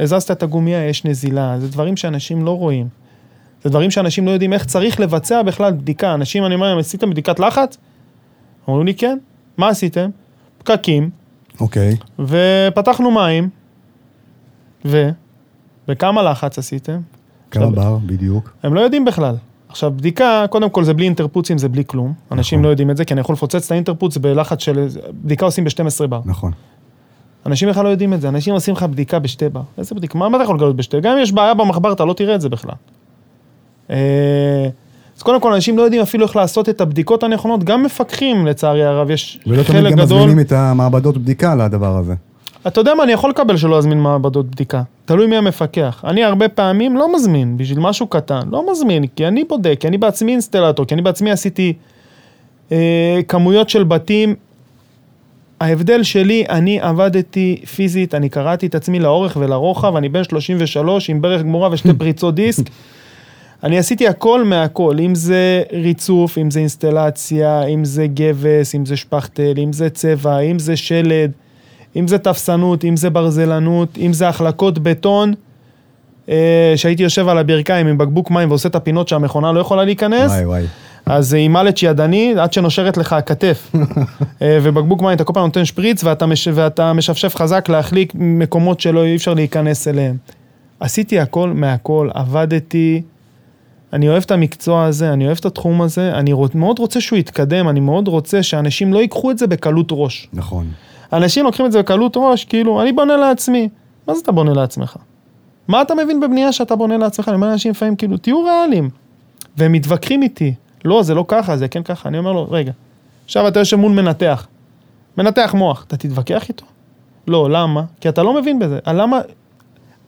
הזזת את הגומייה, יש נזילה. זה דברים שאנשים לא רואים. זה דברים שאנשים לא יודעים איך צריך לבצע בכלל בדיקה. אנשים, אני אומר עשיתם בדיקת לחץ? אמרו לי, כן. מה עשיתם? פקקים, אוקיי. ופתחנו מים, ו... וכמה לחץ עשיתם? כמה בר, בדיוק. הם לא יודעים בכלל. עכשיו, בדיקה, קודם כל זה בלי אינטרפוצים, זה בלי כלום. אנשים נכון. לא יודעים את זה, כי אני יכול לפוצץ את האינטרפוץ בלחץ של... בדיקה עושים ב-12 בר. נכון. אנשים בכלל לא יודעים את זה, אנשים עושים לך בדיקה בשתי בר. איזה בדיקה? מה, מה אתה יכול לגלות בשתי? גם אם יש בעיה במחבר, אתה לא תראה את זה בכלל. אה, אז קודם כל, אנשים לא יודעים אפילו איך לעשות את הבדיקות הנכונות, גם מפקחים, לצערי הרב, יש ולא תמיד חלק גם גדול. מזמינים את המעבדות בדיקה לדבר הזה. אתה יודע מה, אני יכול לקבל שלא אזמין מעבדות בדיקה. תלוי מי המפקח. אני הרבה פעמים לא מזמין, בשביל משהו קטן. לא מזמין, כי אני בודק, כי אני בעצמי אינסטלטור, כי אני בעצמי עשיתי אה, כמויות של בתים. ההבדל שלי, אני עבדתי פיזית, אני קראתי את עצמי לאורך ולרוחב, אני בן 33 עם ברך גמורה ושתי פריצות דיסק. אני עשיתי הכל מהכל, אם זה ריצוף, אם זה אינסטלציה, אם זה גבס, אם זה שפכטל, אם זה צבע, אם זה שלד, אם זה תפסנות, אם זה ברזלנות, אם זה החלקות בטון, אה, שהייתי יושב על הברכיים עם בקבוק מים ועושה את הפינות שהמכונה לא יכולה להיכנס, וואי וואי. אז עם מלט ידני, עד שנושרת לך הכתף. אה, ובקבוק מים אתה כל פעם נותן שפריץ ואתה, מש, ואתה משפשף חזק להחליק מקומות שלא אי אפשר להיכנס אליהם. עשיתי הכל מהכל, עבדתי, אני אוהב את המקצוע הזה, אני אוהב את התחום הזה, אני רוצ, מאוד רוצה שהוא יתקדם, אני מאוד רוצה שאנשים לא ייקחו את זה בקלות ראש. נכון. אנשים לוקחים את זה בקלות ראש, כאילו, אני בונה לעצמי. מה זה אתה בונה לעצמך? מה אתה מבין בבנייה שאתה בונה לעצמך? אני אומר לאנשים לפעמים, כאילו, תהיו ריאליים. והם מתווכחים איתי. לא, זה לא ככה, זה כן ככה. אני אומר לו, רגע, עכשיו אתה יושב מול מנתח. מנתח מוח, אתה תתווכח איתו? לא, למה? כי אתה לא מבין בזה. למה?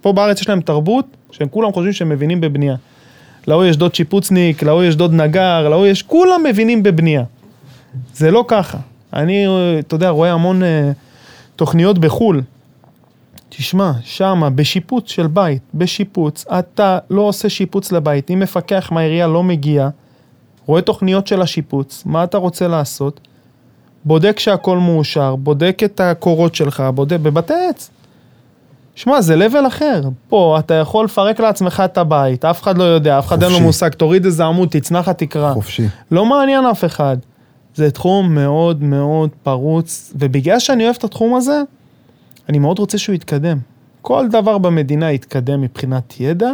פה בארץ יש להם תרבות שהם כולם חושבים שהם מבינים בבנייה. להוא יש דוד שיפוצניק, להוא יש דוד נגר, להוא יש... כולם מבינים בבנייה. זה לא ככה. אני, אתה יודע, רואה המון אה, תוכניות בחו"ל. תשמע, שמה, בשיפוץ של בית, בשיפוץ, אתה לא עושה שיפוץ לבית. אם מפקח מהעירייה לא מגיע, רואה תוכניות של השיפוץ, מה אתה רוצה לעשות? בודק שהכל מאושר, בודק את הקורות שלך, בודק, בבתי עץ. שמע, זה לבל אחר. פה אתה יכול לפרק לעצמך את הבית, אף אחד לא יודע, אף אחד אין לו. מושג, תוריד איזה עמוד, תצנח התקרה. חופשי. לא מעניין אף אחד. זה תחום מאוד מאוד פרוץ, ובגלל שאני אוהב את התחום הזה, אני מאוד רוצה שהוא יתקדם. כל דבר במדינה יתקדם מבחינת ידע,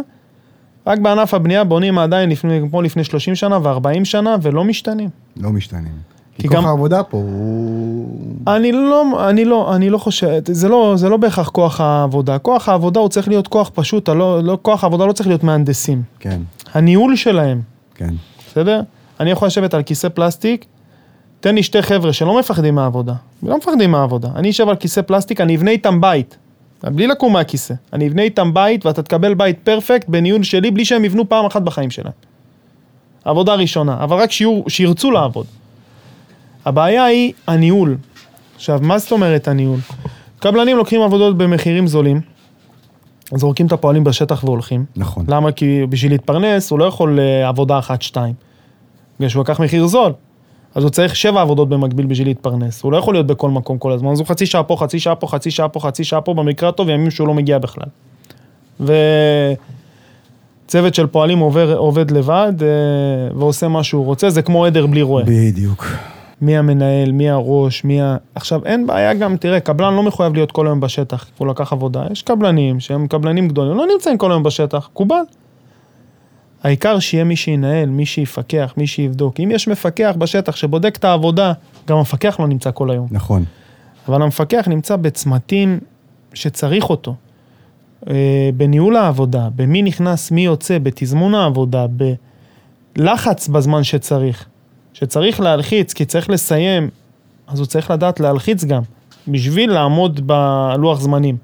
רק בענף הבנייה בונים עדיין לפני, כמו לפני 30 שנה ו-40 שנה ולא משתנים. לא משתנים. כי כוח גם- העבודה פה הוא... אני לא, אני לא, אני לא חושב, זה לא, זה לא בהכרח כוח העבודה. כוח העבודה הוא צריך להיות כוח פשוט, לא, לא, כוח העבודה לא צריך להיות מהנדסים. כן, הניהול שלהם, כן. בסדר? אני יכול לשבת על כיסא פלסטיק, תן לי שתי חבר'ה שלא מפחדים מהעבודה, לא מפחדים מהעבודה. אני אשב על כיסא פלסטיק, אני אבנה איתם בית, בלי לקום מהכיסא. אני אבנה איתם בית ואתה תקבל בית פרפקט בניהול שלי, בלי שהם יבנו פעם אחת בחיים שלהם. עבודה ראשונה, אבל רק שיהיו, שירצו לעבוד. הבעיה היא הניהול. עכשיו, מה זאת אומרת הניהול? קבלנים לוקחים עבודות במחירים זולים, זורקים את הפועלים בשטח והולכים. נכון. למה? כי בשביל להתפרנס הוא לא יכול אה, עבודה אחת-שתיים. בגלל שהוא לקח מחיר זול. אז הוא צריך שבע עבודות במקביל בשביל להתפרנס. הוא לא יכול להיות בכל מקום כל הזמן, אז הוא חצי שעה פה, חצי שעה פה, חצי שעה פה, חצי שעה פה, במקרה הטוב ימים שהוא לא מגיע בכלל. וצוות של פועלים עובר, עובד לבד אה, ועושה מה שהוא רוצה, זה כמו עדר בלי רועה. בדיוק. מי המנהל, מי הראש, מי ה... עכשיו, אין בעיה גם, תראה, קבלן לא מחויב להיות כל היום בשטח, הוא לקח עבודה. יש קבלנים שהם קבלנים גדולים, לא נמצאים כל היום בשטח, קובל. העיקר שיהיה מי שינהל, מי שיפקח, מי שיבדוק. אם יש מפקח בשטח שבודק את העבודה, גם המפקח לא נמצא כל היום. נכון. אבל המפקח נמצא בצמתים שצריך אותו. אה, בניהול העבודה, במי נכנס, מי יוצא, בתזמון העבודה, בלחץ בזמן שצריך. שצריך להלחיץ, כי צריך לסיים, אז הוא צריך לדעת להלחיץ גם, בשביל לעמוד בלוח זמנים.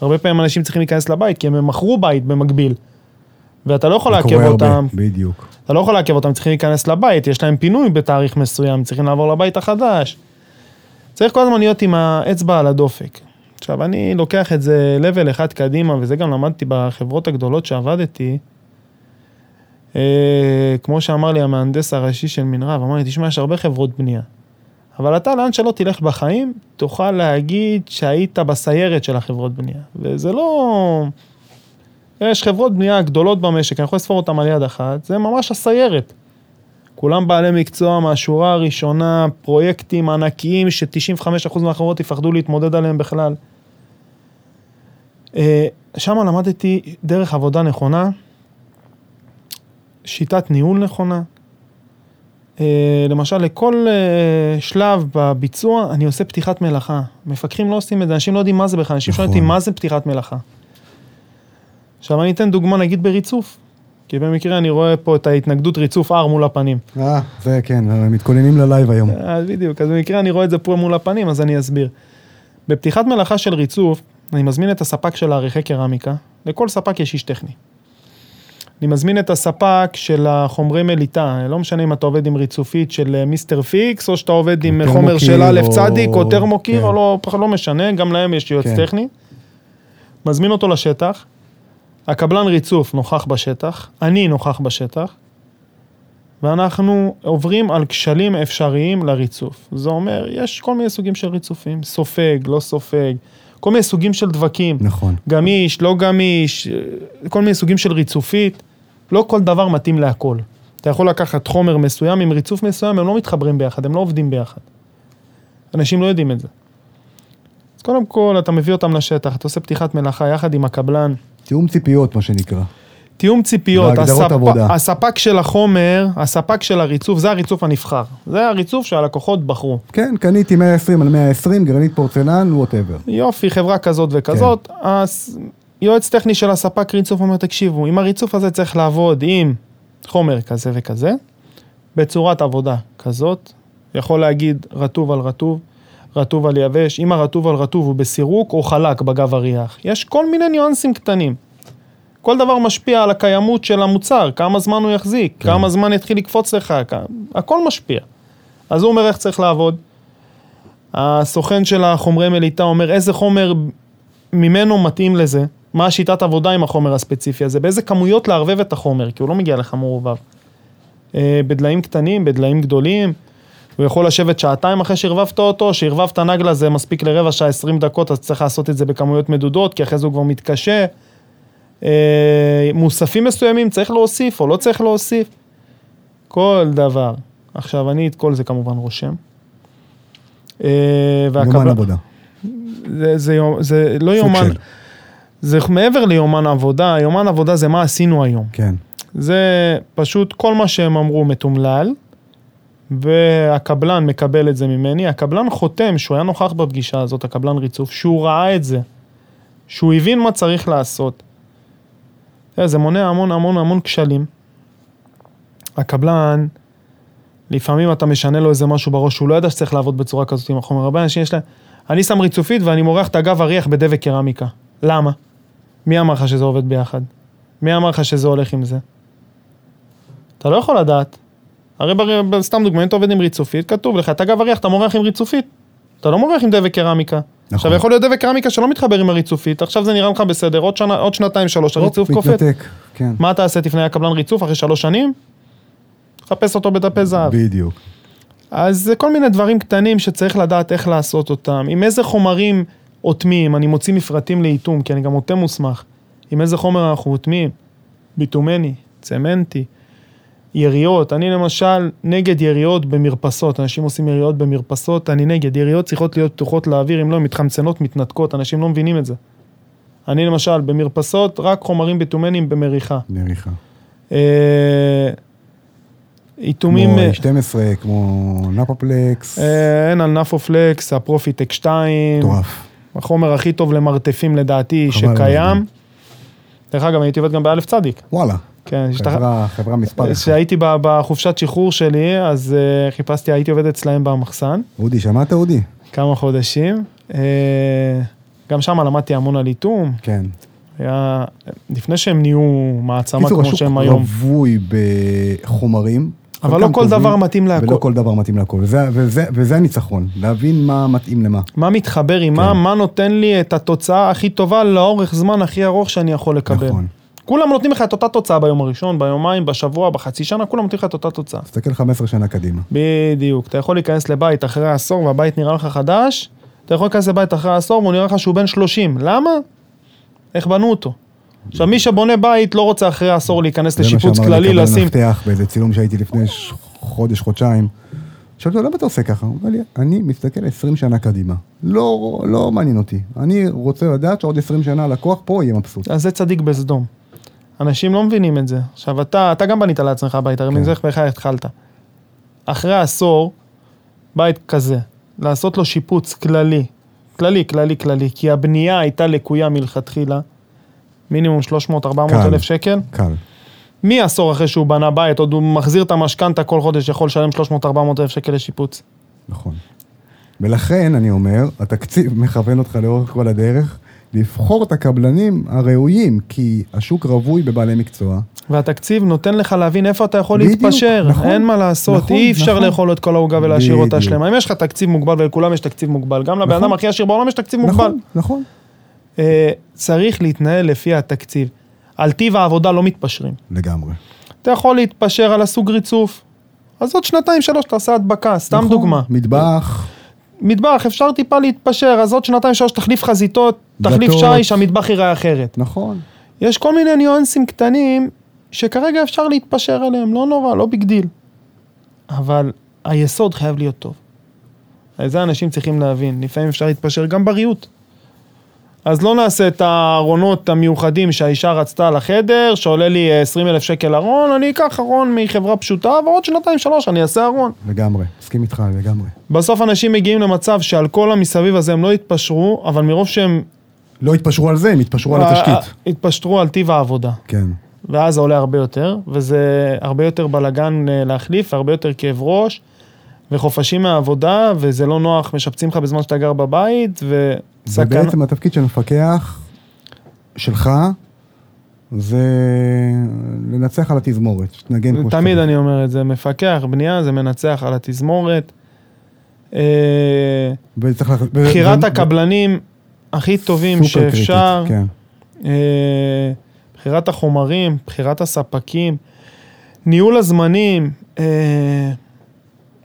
הרבה פעמים אנשים צריכים להיכנס לבית, כי הם מכרו בית במקביל. ואתה לא יכול לעכב אותם, בדיוק. אתה לא יכול לעכב אותם, צריכים להיכנס לבית, יש להם פינוי בתאריך מסוים, צריכים לעבור לבית החדש. צריך כל הזמן להיות עם האצבע על הדופק. עכשיו, אני לוקח את זה level אחד קדימה, וזה גם למדתי בחברות הגדולות שעבדתי. אה, כמו שאמר לי המהנדס הראשי של מנרב, אמר לי, תשמע, יש הרבה חברות בנייה. אבל אתה, לאן שלא תלך בחיים, תוכל להגיד שהיית בסיירת של החברות בנייה. וזה לא... יש חברות בנייה גדולות במשק, אני יכול לספור אותן על יד אחת, זה ממש הסיירת. כולם בעלי מקצוע מהשורה הראשונה, פרויקטים ענקיים ש-95% מהחברות יפחדו להתמודד עליהם בכלל. אה, שם למדתי דרך עבודה נכונה, שיטת ניהול נכונה. אה, למשל, לכל אה, שלב בביצוע אני עושה פתיחת מלאכה. מפקחים לא עושים את זה, אנשים לא יודעים מה זה בכלל, אנשים שואלים אותי נכון. מה זה פתיחת מלאכה. עכשיו אני אתן דוגמה נגיד בריצוף, כי במקרה אני רואה פה את ההתנגדות ריצוף R מול הפנים. אה, זה כן, מתכוננים ל live היום. אז בדיוק, אז במקרה אני רואה את זה פה מול הפנים, אז אני אסביר. בפתיחת מלאכה של ריצוף, אני מזמין את הספק של האריחי קרמיקה, לכל ספק יש איש טכני. אני מזמין את הספק של החומרי מליטה, לא משנה אם אתה עובד עם ריצופית של אה, מיסטר פיקס, או שאתה עובד עם טרמוקיר חומר של א' או- צדיק, או טרמוקיר, כן. או לא, לא משנה, גם להם יש יועץ כן. טכני. מזמין אותו לשטח, הקבלן ריצוף נוכח בשטח, אני נוכח בשטח, ואנחנו עוברים על כשלים אפשריים לריצוף. זה אומר, יש כל מיני סוגים של ריצופים, סופג, לא סופג, כל מיני סוגים של דבקים, נכון. גמיש, לא גמיש, אה, כל מיני סוגים של ריצופית, לא כל דבר מתאים להכל. אתה יכול לקחת חומר מסוים עם ריצוף מסוים, הם לא מתחברים ביחד, הם לא עובדים ביחד. אנשים לא יודעים את זה. אז קודם כל, אתה מביא אותם לשטח, אתה עושה פתיחת מלאכה יחד עם הקבלן, תיאום ציפיות, מה שנקרא. תיאום ציפיות, הספ... עבודה. הספק של החומר, הספק של הריצוף, זה הריצוף הנבחר. זה הריצוף שהלקוחות בחרו. כן, קניתי 120 על 120, גרנית פורצלן, ווטאבר. יופי, חברה כזאת וכזאת, כן. אז יועץ טכני של הספק ריצוף אומר, תקשיבו, עם הריצוף הזה צריך לעבוד עם חומר כזה וכזה, בצורת עבודה כזאת, יכול להגיד רטוב על רטוב, רטוב על יבש, אם הרטוב על רטוב הוא בסירוק או חלק בגב הריח. יש כל מיני ניואנסים קטנים. כל דבר משפיע על הקיימות של המוצר, כמה זמן הוא יחזיק, כן. כמה זמן יתחיל לקפוץ לך, הכל משפיע. אז הוא אומר איך צריך לעבוד. הסוכן של החומרי מליטה אומר איזה חומר ממנו מתאים לזה, מה השיטת עבודה עם החומר הספציפי הזה, באיזה כמויות לערבב את החומר, כי הוא לא מגיע לך מעורבב. אה, בדליים קטנים, בדליים גדולים, הוא יכול לשבת שעתיים אחרי שערבבת אותו, שערבבת נגלה זה מספיק לרבע שעה, 20 דקות, אז צריך לעשות את זה בכמויות מדודות, כי אחרי זה הוא כבר מתקשה. אה, מוספים מסוימים צריך להוסיף או לא צריך להוסיף, כל דבר. עכשיו, אני את כל זה כמובן רושם. אה, יומן עבודה. זה, זה, יום- זה לא יומן, של. זה מעבר ליומן עבודה, יומן עבודה זה מה עשינו היום. כן. זה פשוט כל מה שהם אמרו מתומלל, והקבלן מקבל את זה ממני. הקבלן חותם שהוא היה נוכח בפגישה הזאת, הקבלן ריצוף, שהוא ראה את זה, שהוא הבין מה צריך לעשות. יודע, זה מונע המון המון המון כשלים. הקבלן, לפעמים אתה משנה לו איזה משהו בראש, שהוא לא ידע שצריך לעבוד בצורה כזאת עם החומר. הרבה אנשים יש להם, אני שם ריצופית ואני מורח את הגב הריח בדבק קרמיקה. למה? מי אמר לך שזה עובד ביחד? מי אמר לך שזה הולך עם זה? אתה לא יכול לדעת. הרי בר... סתם דוגמא, אם אתה עובד עם ריצופית, כתוב לך, את הגב הריח אתה מורח עם ריצופית. אתה לא מורח עם דבק קרמיקה. עכשיו יכול להיות דבק קרמיקה שלא מתחבר עם הריצופית, עכשיו זה נראה לך בסדר, עוד, שנה, עוד שנתיים שלוש הריצוף. מתנתק, כן. מה תעשה, תפנה לקבלן ריצוף אחרי שלוש שנים? חפש אותו בדפי זהב. בדיוק. אז זה כל מיני דברים קטנים שצריך לדעת איך לעשות אותם. עם איזה חומרים אוטמים, אני מוציא מפרטים לאיטום, כי אני גם אוטם מוסמך. עם איזה חומר אנחנו אוטמים? ביטומני, צמנטי, יריות. אני למשל נגד יריות במרפסות. אנשים עושים יריות במרפסות, אני נגד. יריות צריכות להיות פתוחות לאוויר, אם לא, הן מתחמצנות, מתנתקות. אנשים לא מבינים את זה. אני למשל, במרפסות, רק חומרים ביטומניים במריחה. מריחה. אה, איתומים... כמו אה, 12, כמו נפופלקס, אה, אין על נפופלקס, הפרופיטק 2, מטורף. החומר הכי טוב למרתפים לדעתי שקיים. דרך אגב, הייתי עובד גם באלף צדיק. וואלה, כן, יש את ה- חברה, חברה מספר. כשהייתי בחופשת שחרור שלי, אז אה, חיפשתי, הייתי עובד אצלהם במחסן, אודי, שמעת אודי? כמה חודשים. אה, גם שם למדתי המון על איתום. כן. היה, לפני שהם נהיו מעצמה קיצור, כמו השוק שהם היום. רווי בחומרים. אבל לא כל טובים, דבר מתאים להכל. ולא כל דבר מתאים להכל. וזה, וזה, וזה הניצחון, להבין מה מתאים למה. מה מתחבר עם מה, כן. מה נותן לי את התוצאה הכי טובה לאורך זמן הכי ארוך שאני יכול לקבל. נכון. כולם נותנים לך את אותה תוצאה ביום הראשון, ביומיים, בשבוע, בחצי שנה, כולם נותנים לך את אותה תוצאה. תסתכל 15 שנה קדימה. בדיוק. אתה יכול להיכנס לבית אחרי עשור והבית נראה לך חדש, אתה יכול להיכנס לבית אחרי עשור והוא נראה לך שהוא בן 30. למה? איך בנו אותו. עכשיו, מי שבונה בית לא רוצה אחרי עשור להיכנס זה מה לשיפוץ שאמר לי כללי, קבלן לשים... מפתח באיזה צילום שהייתי לפני חודש, חודשיים. שאלתי לו, למה אתה עושה ככה? הוא אומר לי, אני מסתכל 20 שנה קדימה. לא, לא מעניין אותי. אני רוצה לדעת שעוד 20 שנה הלקוח פה יהיה מבסוט. אז זה צדיק בסדום. אנשים לא מבינים את זה. עכשיו, אתה, אתה גם בנית לעצמך בית, הרי כן. מזה איך התחלת. אחרי עשור, בית כזה, לעשות לו שיפוץ כללי, כללי, כללי, כללי, כי הבנייה הייתה לקויה מלכתחילה, מינימום 300-400 קל. אלף שקל. קל. מי עשור אחרי שהוא בנה בית, עוד הוא מחזיר את המשכנתה כל חודש, יכול לשלם 300-400 אלף שקל לשיפוץ. נכון. ולכן, אני אומר, התקציב מכוון אותך לאורך כל הדרך, לבחור את הקבלנים הראויים, כי השוק רווי בבעלי מקצוע. והתקציב נותן לך להבין איפה אתה יכול בדיוק, להתפשר, נכון, אין מה לעשות, נכון, אי אפשר נכון. לאכול את כל העוגה ולהשאיר אותה. שלמה. אם יש לך תקציב מוגבל ולכולם יש תקציב מוגבל, גם לבן נכון. אדם הכי עשיר בעולם יש תקציב מוגבל. נכון, נכון. אה, צריך להתנהל לפי התקציב. על טיב העבודה לא מתפשרים. לגמרי. אתה יכול להתפשר על הסוג ריצוף, אז עוד שנתיים שלוש תעשה הדבקה, סתם נכון, דוגמה. מטבח, מטבח, אפשר טיפה להתפשר, אז עוד שנתיים שלוש תחליף חזיתות, תחליף דלתות. שי, שהמטבח ייראה אחרת. נכון. יש כל מיני ניואנסים קטנים שכרגע אפשר להתפשר עליהם, לא נורא, לא big deal. אבל היסוד חייב להיות טוב. את זה אנשים צריכים להבין, לפעמים אפשר להתפשר גם בריהוט. אז לא נעשה את הארונות המיוחדים שהאישה רצתה לחדר, שעולה לי 20 אלף שקל ארון, אני אקח ארון מחברה פשוטה, ועוד שנתיים שלוש אני אעשה ארון. לגמרי. מסכים איתך לגמרי. בסוף אנשים מגיעים למצב שעל כל המסביב הזה הם לא יתפשרו, אבל מרוב שהם לא התפשרו על זה, הם התפשרו על אה, התשתית. התפשרו על טיב העבודה. כן. ואז זה עולה הרבה יותר, וזה הרבה יותר בלאגן אה, להחליף, הרבה יותר כאב ראש, וחופשים מהעבודה, וזה לא נוח, משפצים לך בזמן שאתה גר בבית, זה. בעצם התפקיד של מפקח שלך, זה לנצח על התזמורת, שתנגן כמו תמיד שצריך. אני אומר את זה, מפקח בנייה זה מנצח על התזמורת. אה, בחירת הקבלנים הכי טובים שאפשר, כן. אה, בחירת החומרים, בחירת הספקים, ניהול הזמנים, אה,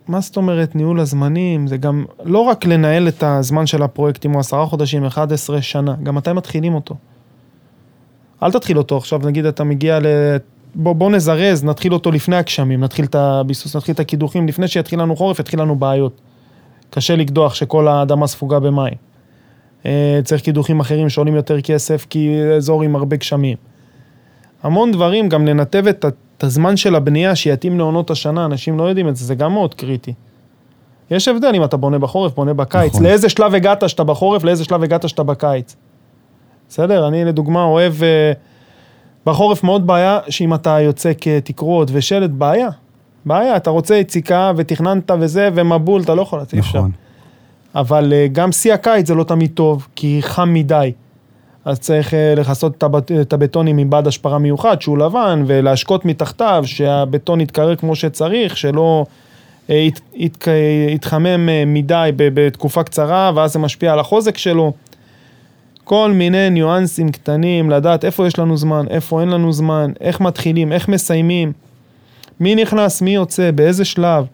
מה זאת אומרת ניהול הזמנים? זה גם לא רק לנהל את הזמן של הפרויקט, אם הוא עשרה חודשים, 11 שנה, גם מתי מתחילים אותו. אל תתחיל אותו עכשיו, נגיד אתה מגיע ל... בוא, בוא נזרז, נתחיל אותו לפני הגשמים, נתחיל את הביסוס, נתחיל את הקידוחים, לפני שיתחיל לנו חורף, יתחיל לנו בעיות. קשה לקדוח שכל האדמה ספוגה במים. אה, צריך קידוחים אחרים שעולים יותר כסף, כי אזור עם הרבה גשמים. המון דברים, גם לנתב את, את הזמן של הבנייה שיתאים לעונות השנה, אנשים לא יודעים את זה, זה גם מאוד קריטי. יש הבדל אם אתה בונה בחורף, בונה בקיץ. נכון. לאיזה שלב הגעת שאתה בחורף, לאיזה שלב הגעת שאתה בקיץ. בסדר? אני לדוגמה אוהב... אה, בחורף מאוד בעיה שאם אתה יוצא כתקרות ושלט, בעיה. בעיה, אתה רוצה יציקה ותכננת וזה, ומבול, אתה לא יכול, אפשר. נכון. אבל אה, גם שיא הקיץ זה לא תמיד טוב, כי חם מדי. אז צריך אה, לכסות את הבטונים עם בד השפרה מיוחד, שהוא לבן, ולהשקות מתחתיו, שהבטון יתקרר כמו שצריך, שלא אה, אה, מדי ב- בתקופה קצרה, ואז זה משפיע על החוזק שלו. כל מיני ניואנסים קטנים, לדעת איפה יש לנו זמן, איפה אין לנו זמן, איך מתחילים, איך מסיימים, מי נכנס, מי יוצא, באיזה שלב.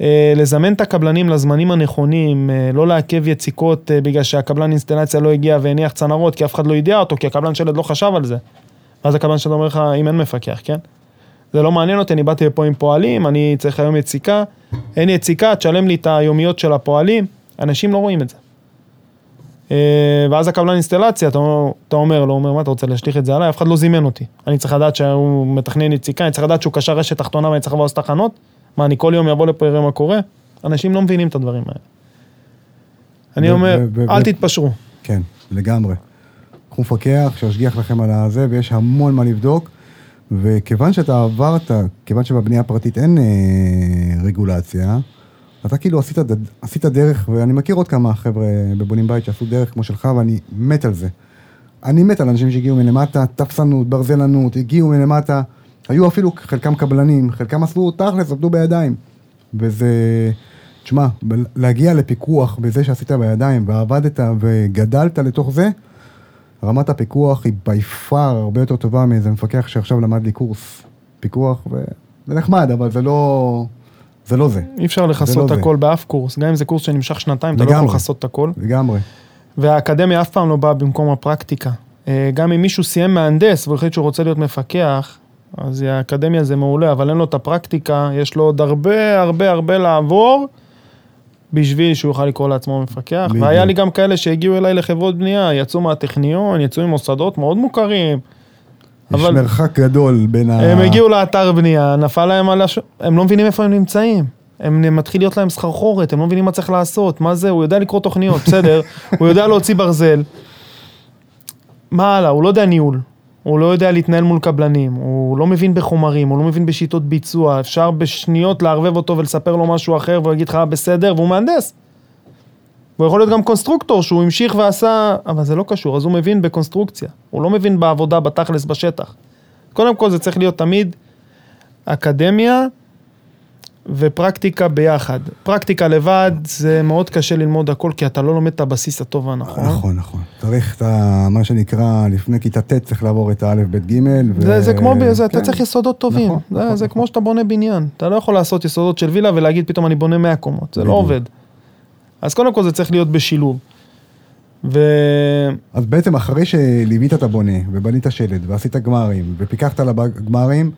אה, לזמן את הקבלנים לזמנים הנכונים, אה, לא לעכב יציקות אה, בגלל שהקבלן אינסטלציה לא הגיע והניח צנרות, כי אף אחד לא ידיע אותו, כי הקבלן שלד לא חשב על זה. ואז הקבלן שלד אומר לך, אם אין מפקח, כן? זה לא מעניין אותי, אני באתי לפה עם פועלים, אני צריך היום יציקה, אין יציקה, תשלם לי את היומיות של הפועלים, אנשים לא רואים את זה. ואז הקבלן אינסטלציה, אתה אתה אומר לו, אומר, מה אתה רוצה להשליך את זה עליי? אף אחד לא זימן אותי. אני צריך לדעת שהוא מתכנן יציקה, אני צריך לדעת שהוא קשר רשת תחתונה ואני צריך לבוא לעשות תחנות? מה, אני כל יום אבוא לפה, אראה מה קורה? אנשים לא מבינים את הדברים האלה. אני אומר, אל תתפשרו. כן, לגמרי. קחו מפקח שישגיח לכם על הזה, ויש המון מה לבדוק. וכיוון שאתה עברת, כיוון שבבנייה הפרטית אין אה, רגולציה, אתה כאילו עשית, עשית דרך, ואני מכיר עוד כמה חבר'ה בבונים בית שעשו דרך כמו שלך, ואני מת על זה. אני מת על אנשים שהגיעו מלמטה, תפסנות, ברזלנות, הגיעו מלמטה, היו אפילו חלקם קבלנים, חלקם עשו תכלס, עבדו בידיים. וזה, תשמע, להגיע לפיקוח בזה שעשית בידיים, ועבדת וגדלת לתוך זה, רמת הפיקוח היא בי פאר הרבה יותר טובה מאיזה מפקח שעכשיו למד לי קורס פיקוח, וזה נחמד, אבל זה לא זה. לא זה, אי אפשר זה לכסות לא את זה. הכל באף קורס, גם אם זה קורס שנמשך שנתיים, אתה לא יכול לגמרי. לכסות את הכל. לגמרי. והאקדמיה אף פעם לא באה במקום הפרקטיקה. אה, גם אם מישהו סיים מהנדס והוא החליט שהוא רוצה להיות מפקח, אז האקדמיה זה מעולה, אבל אין לו את הפרקטיקה, יש לו עוד הרבה הרבה הרבה לעבור בשביל שהוא יוכל לקרוא לעצמו מפקח. בדיוק. והיה לי גם כאלה שהגיעו אליי לחברות בנייה, יצאו מהטכניון, יצאו ממוסדות מאוד מוכרים. יש אבל- מרחק גדול בין ה... הם הגיעו לאתר בנייה, נפל להם על הש... הם לא מבינים איפה הם נמצאים. הם מתחיל להיות להם סחרחורת, הם לא מבינים מה צריך לעשות, מה זה, הוא יודע לקרוא תוכניות, בסדר, הוא יודע להוציא ברזל. מה הלאה, הוא לא יודע ניהול, הוא לא יודע להתנהל מול קבלנים, הוא לא מבין בחומרים, הוא לא מבין בשיטות ביצוע, אפשר בשניות לערבב אותו ולספר לו משהו אחר והוא יגיד לך "אה, בסדר, והוא מהנדס. הוא יכול להיות גם קונסטרוקטור שהוא המשיך ועשה, אבל זה לא קשור, אז הוא מבין בקונסטרוקציה, הוא לא מבין בעבודה, בתכלס, בשטח. קודם כל זה צריך להיות תמיד אקדמיה ופרקטיקה ביחד. פרקטיקה לבד זה מאוד קשה ללמוד הכל כי אתה לא לומד את הבסיס הטוב והנכון. נכון, נכון. צריך את ה... מה שנקרא, לפני כיתה ט' צריך לעבור את האלף, בית, גימל. ו- זה, זה כמו, זה, אתה כן. צריך יסודות טובים. נכון, זה, נכון, זה נכון. כמו שאתה בונה בניין. אתה לא יכול לעשות יסודות של וילה ולהגיד פתאום אני בונה 100 קומות. זה לא בדיוק. עובד. אז קודם כל זה צריך להיות בשילוב. ו... אז בעצם אחרי שליווית את הבונה, ובנית שלד, ועשית גמרים, ופיקחת על הגמרים,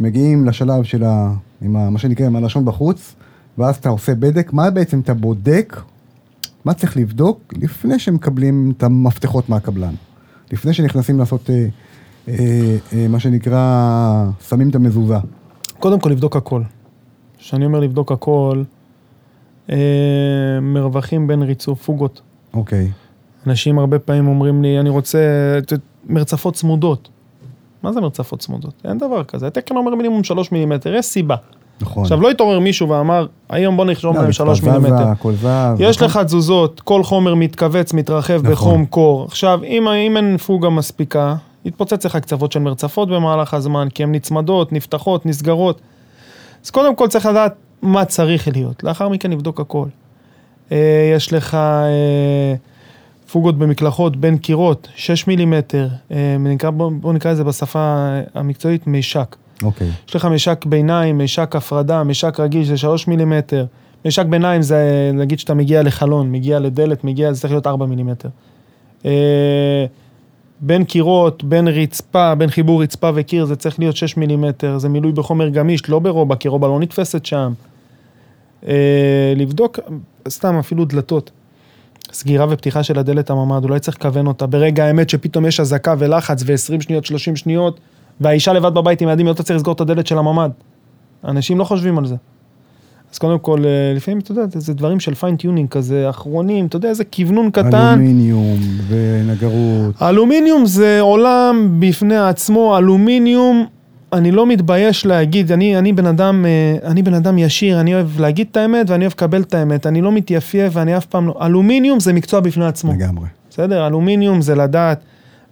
מגיעים לשלב של ה... עם ה... מה שנקרא, עם הלשון בחוץ, ואז אתה עושה בדק. מה בעצם אתה בודק? מה צריך לבדוק לפני שמקבלים את המפתחות מהקבלן? לפני שנכנסים לעשות, אה, אה, אה, מה שנקרא, שמים את המזוזה. קודם כל לבדוק הכל. כשאני אומר לבדוק הכל, אה, מרווחים בין ריצוף, פוגות. אוקיי. אנשים הרבה פעמים אומרים לי, אני רוצה מרצפות צמודות. מה זה מרצפות צמודות? אין דבר כזה. התקן אומר מינימום 3 מילימטר, יש סיבה. נכון. עכשיו, לא התעורר מישהו ואמר, היום בוא נרשום לא, להם 3 זזה, מילימטר. יש נכון? לך תזוזות, כל חומר מתכווץ, מתרחב נכון. בחום קור. עכשיו, אם, אם אין פוגה מספיקה, יתפוצץ לך קצוות של מרצפות במהלך הזמן, כי הן נצמדות, נפתחות, נסגרות. אז קודם כל צריך לדעת מה צריך להיות, לאחר מכן נבדוק הכל. אה, יש לך אה, פוגות במקלחות בין קירות, 6 מילימטר, אה, נקרא, בוא, בוא נקרא לזה בשפה המקצועית מישק. אוקיי. יש לך משק ביניים, משק הפרדה, משק רגיל זה 3 מילימטר. משק ביניים זה נגיד שאתה מגיע לחלון, מגיע לדלת, מגיע, זה צריך להיות 4 מילימטר. אה, בין קירות, בין רצפה, בין חיבור רצפה וקיר זה צריך להיות 6 מילימטר, זה מילוי בחומר גמיש, לא ברובע, כי רובע לא נתפסת שם. אה, לבדוק, סתם אפילו דלתות. סגירה ופתיחה של הדלת הממ"ד, אולי צריך לכוון אותה. ברגע האמת שפתאום יש אזעקה ולחץ ו-20 שניות, 30 שניות, והאישה לבד בבית עם ילדים, היא לא תצטרך לסגור את הדלת של הממ"ד. אנשים לא חושבים על זה. אז קודם כל, אה, לפעמים, אתה יודע, זה- זה דברים של fine tuning כזה, אחרונים, אתה יודע, איזה כוונון קטן. אלומיניום ונגרות. אלומיניום זה עולם בפני עצמו, אלומיניום, אני לא מתבייש להגיד, אני, אני, בן אדם, אה, אני בן אדם ישיר, אני אוהב להגיד את האמת ואני אוהב לקבל את האמת, אני לא מתייפייף ואני אף פעם לא... אלומיניום זה מקצוע בפני עצמו. לגמרי. בסדר? אלומיניום זה לדעת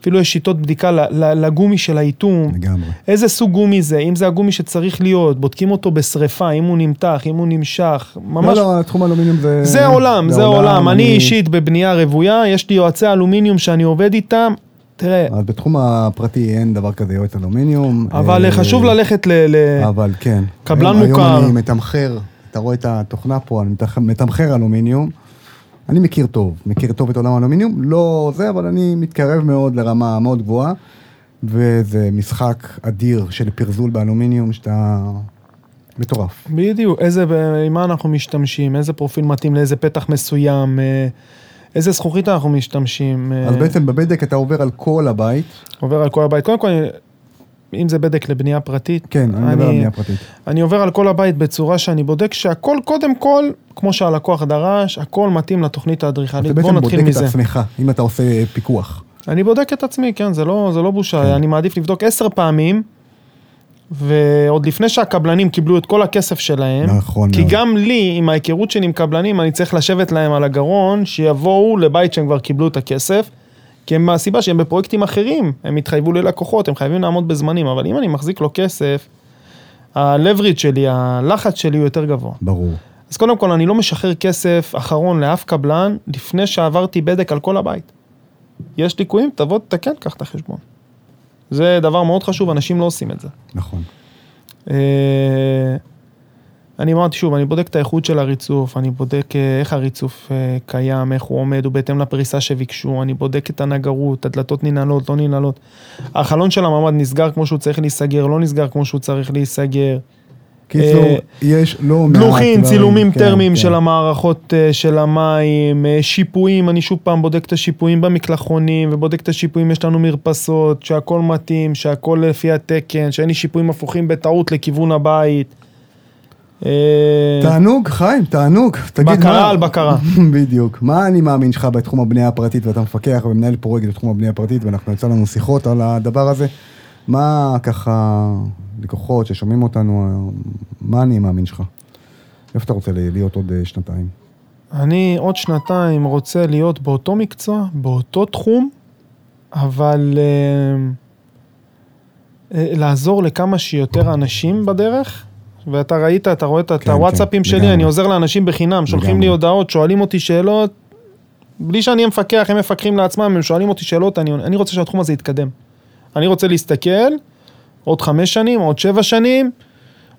אפילו יש שיטות בדיקה לגומי של האיטום. לגמרי. איזה סוג גומי זה, אם זה הגומי שצריך להיות, בודקים אותו בשריפה, אם הוא נמתח, אם הוא נמשך, ממש... לא, לא, תחום האלומיניום זה... זה עולם, זה עולם. אני אישית בבנייה רוויה, יש לי יועצי אלומיניום שאני עובד איתם, תראה, אז בתחום הפרטי אין דבר כזה יועץ אלומיניום. אבל אה, חשוב ללכת ל... ל- אבל כן. קבלן היום- מוכר. היום אני מתמחר, אתה רואה את התוכנה פה, אני מתמחר אלומיניום. אני מכיר טוב, מכיר טוב את עולם האלומיניום, לא זה, אבל אני מתקרב מאוד לרמה מאוד גבוהה, וזה משחק אדיר של פרזול באלומיניום, שאתה... מטורף. בדיוק, איזה, עם מה אנחנו משתמשים, איזה פרופיל מתאים לאיזה פתח מסוים, אה, איזה זכוכית אנחנו משתמשים. אה, אז בעצם בבדק אתה עובר על כל הבית, עובר על כל הבית. קודם כל, אם זה בדק לבנייה פרטית, כן, אני מדבר על בנייה פרטית. אני עובר על כל הבית בצורה שאני בודק שהכל קודם כל, כמו שהלקוח דרש, הכל מתאים לתוכנית אתה האדריכלית. בעצם בואו נתחיל בודק את מזה. עצמך, אם אתה עושה פיקוח. אני בודק את עצמי, כן, זה לא, זה לא בושה. כן. אני מעדיף לבדוק עשר פעמים, ועוד לפני שהקבלנים קיבלו את כל הכסף שלהם, נכון כי מאוד. גם לי, עם ההיכרות שלי עם קבלנים, אני צריך לשבת להם על הגרון, שיבואו לבית שהם כבר קיבלו את הכסף, כי הם מהסיבה שהם בפרויקטים אחרים, הם התחייבו ללקוחות, הם חייבים לעמוד בזמנים, אבל אם אני מחזיק לו כסף, ה-leverage שלי, הלחץ שלי הוא יותר גבוה. ברור. אז קודם כל, אני לא משחרר כסף אחרון לאף קבלן, לפני שעברתי בדק על כל הבית. יש ליקויים, תבוא, תתקן, קח את החשבון. זה דבר מאוד חשוב, אנשים לא עושים את זה. נכון. אה, אני אמרתי שוב, אני בודק את האיכות של הריצוף, אני בודק אה, איך הריצוף אה, קיים, איך הוא עומד, הוא בהתאם לפריסה שביקשו, אני בודק את הנגרות, הדלתות ננעלות, לא ננעלות. החלון של הממ"ד נסגר כמו שהוא צריך להיסגר, לא נסגר כמו שהוא צריך להיסגר. קיצור, אה, יש לא מעט דלוחין, צילומים כן, טרמיים כן. של המערכות אה, של המים, אה, שיפועים, אני שוב פעם בודק את השיפועים במקלחונים ובודק את השיפועים, יש לנו מרפסות, שהכל מתאים, שהכל לפי התקן, שאין לי שיפועים הפוכים בטעות לכיוון הבית. תענוג, חיים, תענוג. תגיד מה... בקרה על בקרה. בדיוק. מה אני מאמין שלך בתחום הבנייה הפרטית, ואתה מפקח ומנהל פרויקט בתחום הבנייה הפרטית, ואנחנו יצא לנו שיחות על הדבר הזה. מה ככה, לקוחות ששומעים אותנו, מה אני מאמין שלך? איפה אתה רוצה להיות עוד אה, שנתיים? אני עוד שנתיים רוצה להיות באותו מקצוע, באותו תחום, אבל אה, לעזור לכמה שיותר אנשים בדרך. ואתה ראית, אתה רואה את כן, הוואטסאפים כן, שלי, לגמרי. אני עוזר לאנשים בחינם, שולחים לגמרי. לי הודעות, שואלים אותי שאלות, בלי שאני אהיה מפקח, הם מפקחים לעצמם, הם שואלים אותי שאלות, אני, אני רוצה שהתחום הזה יתקדם. אני רוצה להסתכל עוד חמש שנים, עוד שבע שנים,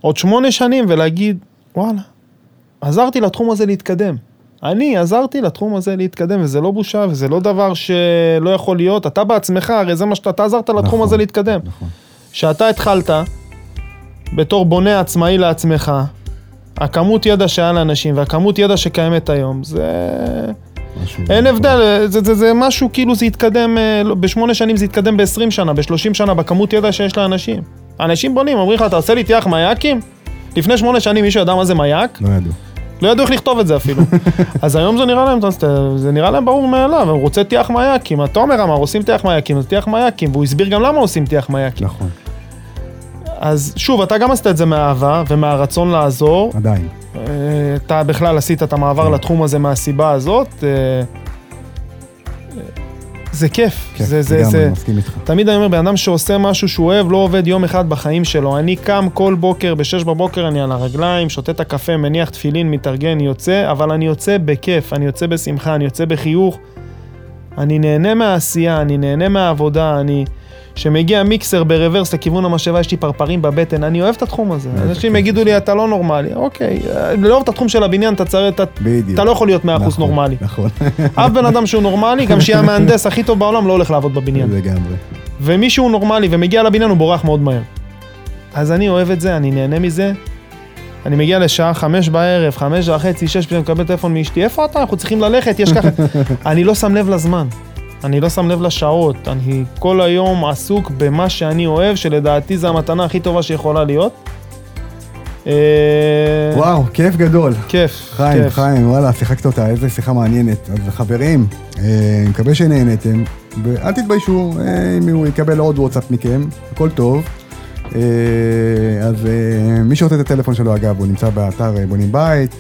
עוד שמונה שנים, ולהגיד, וואלה, עזרתי לתחום הזה להתקדם. אני עזרתי לתחום הזה להתקדם, וזה לא בושה, וזה לא דבר שלא יכול להיות. אתה בעצמך, הרי זה מה שאתה, אתה עזרת לתחום נכון, הזה להתקדם. נכון. שאתה התחלת בתור בונה עצמאי לעצמך, הכמות ידע שהיה לאנשים והכמות ידע שקיימת היום, זה... אין הבדל, זה, זה, זה משהו כאילו זה יתקדם, אה, לא, בשמונה שנים זה יתקדם ב-20 שנה, ב-30 שנה, בכמות ידע שיש לאנשים. אנשים בונים, אומרים לך, אתה עושה לי טיח מייקים? לפני שמונה שנים מישהו ידע מה זה מייק? לא ידעו. לא ידעו איך לכתוב את זה אפילו. אז היום זה נראה להם, זה נראה להם ברור מאליו, הוא רוצה טיח מייקים. התומר אמר, עושים טיח מייקים, אז טיח מייקים, והוא הסביר גם למה עושים טיח מייקים. נכון, אז שוב, אתה גם עשית את זה מאהבה ומהרצון לעזור. עדיין. אה, אתה בכלל עשית את המעבר. לתחום הזה מהסיבה הזאת. אה, אה, זה כיף. כן, זה, זה, זה, מסכים איתך. תמיד אני אומר, בן אדם שעושה משהו שהוא אוהב, לא עובד יום אחד בחיים שלו. אני קם כל בוקר, בשש בבוקר אני על הרגליים, שותה את הקפה, מניח תפילין, מתארגן, יוצא, אבל אני יוצא בכיף, אני יוצא בשמחה, אני יוצא בחיוך. אני נהנה מהעשייה, אני נהנה מהעבודה, אני... כשמגיע מיקסר ברוורס לכיוון המשאבה, יש לי פרפרים בבטן, אני אוהב את התחום הזה. אנשים. יגידו לי, אתה לא נורמלי. אוקיי, אה, לא אוהב את התחום של הבניין, אתה צריך. אתה לא יכול להיות 100% נכון, נורמלי. נכון. אף בן אדם שהוא נורמלי, גם שיהיה המהנדס הכי טוב בעולם, לא הולך לעבוד בבניין. לגמרי. ומי שהוא נורמלי ומגיע לבניין הוא בורח מאוד מהר. אז אני אוהב את זה, אני נהנה מזה. אני מגיע לשעה חמש בערב, חמש וחצי, שש, פתאום מקבל טלפון מאשתי, איפה אתה? אנחנו צריכים ללכת, יש ככה... אני לא שם לב לזמן. אני לא שם לב לשעות. אני כל היום עסוק במה שאני אוהב, שלדעתי זו המתנה הכי טובה שיכולה להיות. אה, וואו, כיף גדול. כיף, חיים, כיף. חיים, וואלה, שיחקת אותה, איזה שיחה מעניינת. אז חברים, אה, מקווה שנהנתם, ואל תתביישו אה, אם הוא יקבל עוד וואטסאפ מכם, הכל טוב. אה, אז אה, מי שרוצה את הטלפון שלו, אגב, הוא נמצא באתר אה, בונים בית.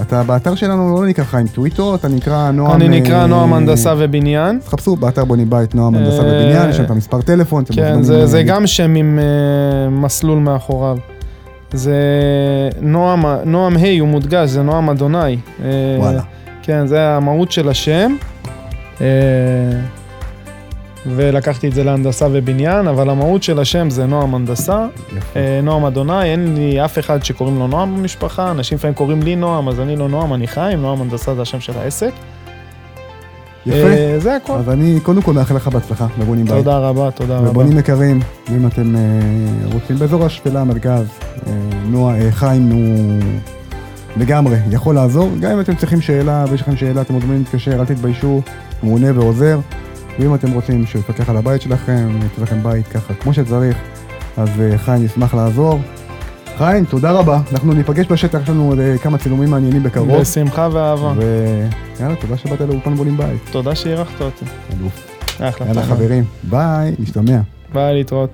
אתה באתר שלנו לא נקרא חיים טוויטו, אתה נקרא נועם... אני נקרא אה, נועם הנדסה ובניין. תחפשו באתר בונים בית נועם הנדסה אה, ובניין, יש שם את המספר טלפון. כן, זה, זה אה, גם שם עם אה, מסלול מאחוריו. זה נועם, נועם ה' הוא מודגש, זה נועם אדוני. אה, וואלה. כן, זה המהות של השם. ולקחתי את זה להנדסה ובניין, אבל המהות של השם זה נועם הנדסה. אה, נועם אדוני, אין לי אף אחד שקוראים לו נועם במשפחה, אנשים לפעמים קוראים לי נועם, אז אני לא נועם, אני חיים, נועם הנדסה זה השם של העסק. יפה. אה, זה הכל. אז אני קודם כל מאחל לך בהצלחה בבונים בית. תודה רבה, תודה רבה. ובונים יקרים, אם אתם אה, רוצים באזור השפלה, המרכז, אה, נועה, חיים הוא לגמרי יכול לעזור. גם אם אתם צריכים שאלה ויש לכם שאלה, אתם מוזמנים להתקשר, אל תתביישו, הוא עונה ועוזר. ואם אתם רוצים שהוא יפקח על הבית שלכם, ייתן לכם בית ככה כמו שצריך, אז אה, חיים ישמח לעזור. חיים, תודה רבה. אנחנו ניפגש בשטח, יש לנו אה, כמה צילומים מעניינים בקרוב. בשמחה ואהבה. ויאללה, תודה שבאת לאולפן בולים בית. תודה שאירחת אותי. אלוף. אחלה. יאללה. חברים, ביי, נשתמע. ביי, להתראות.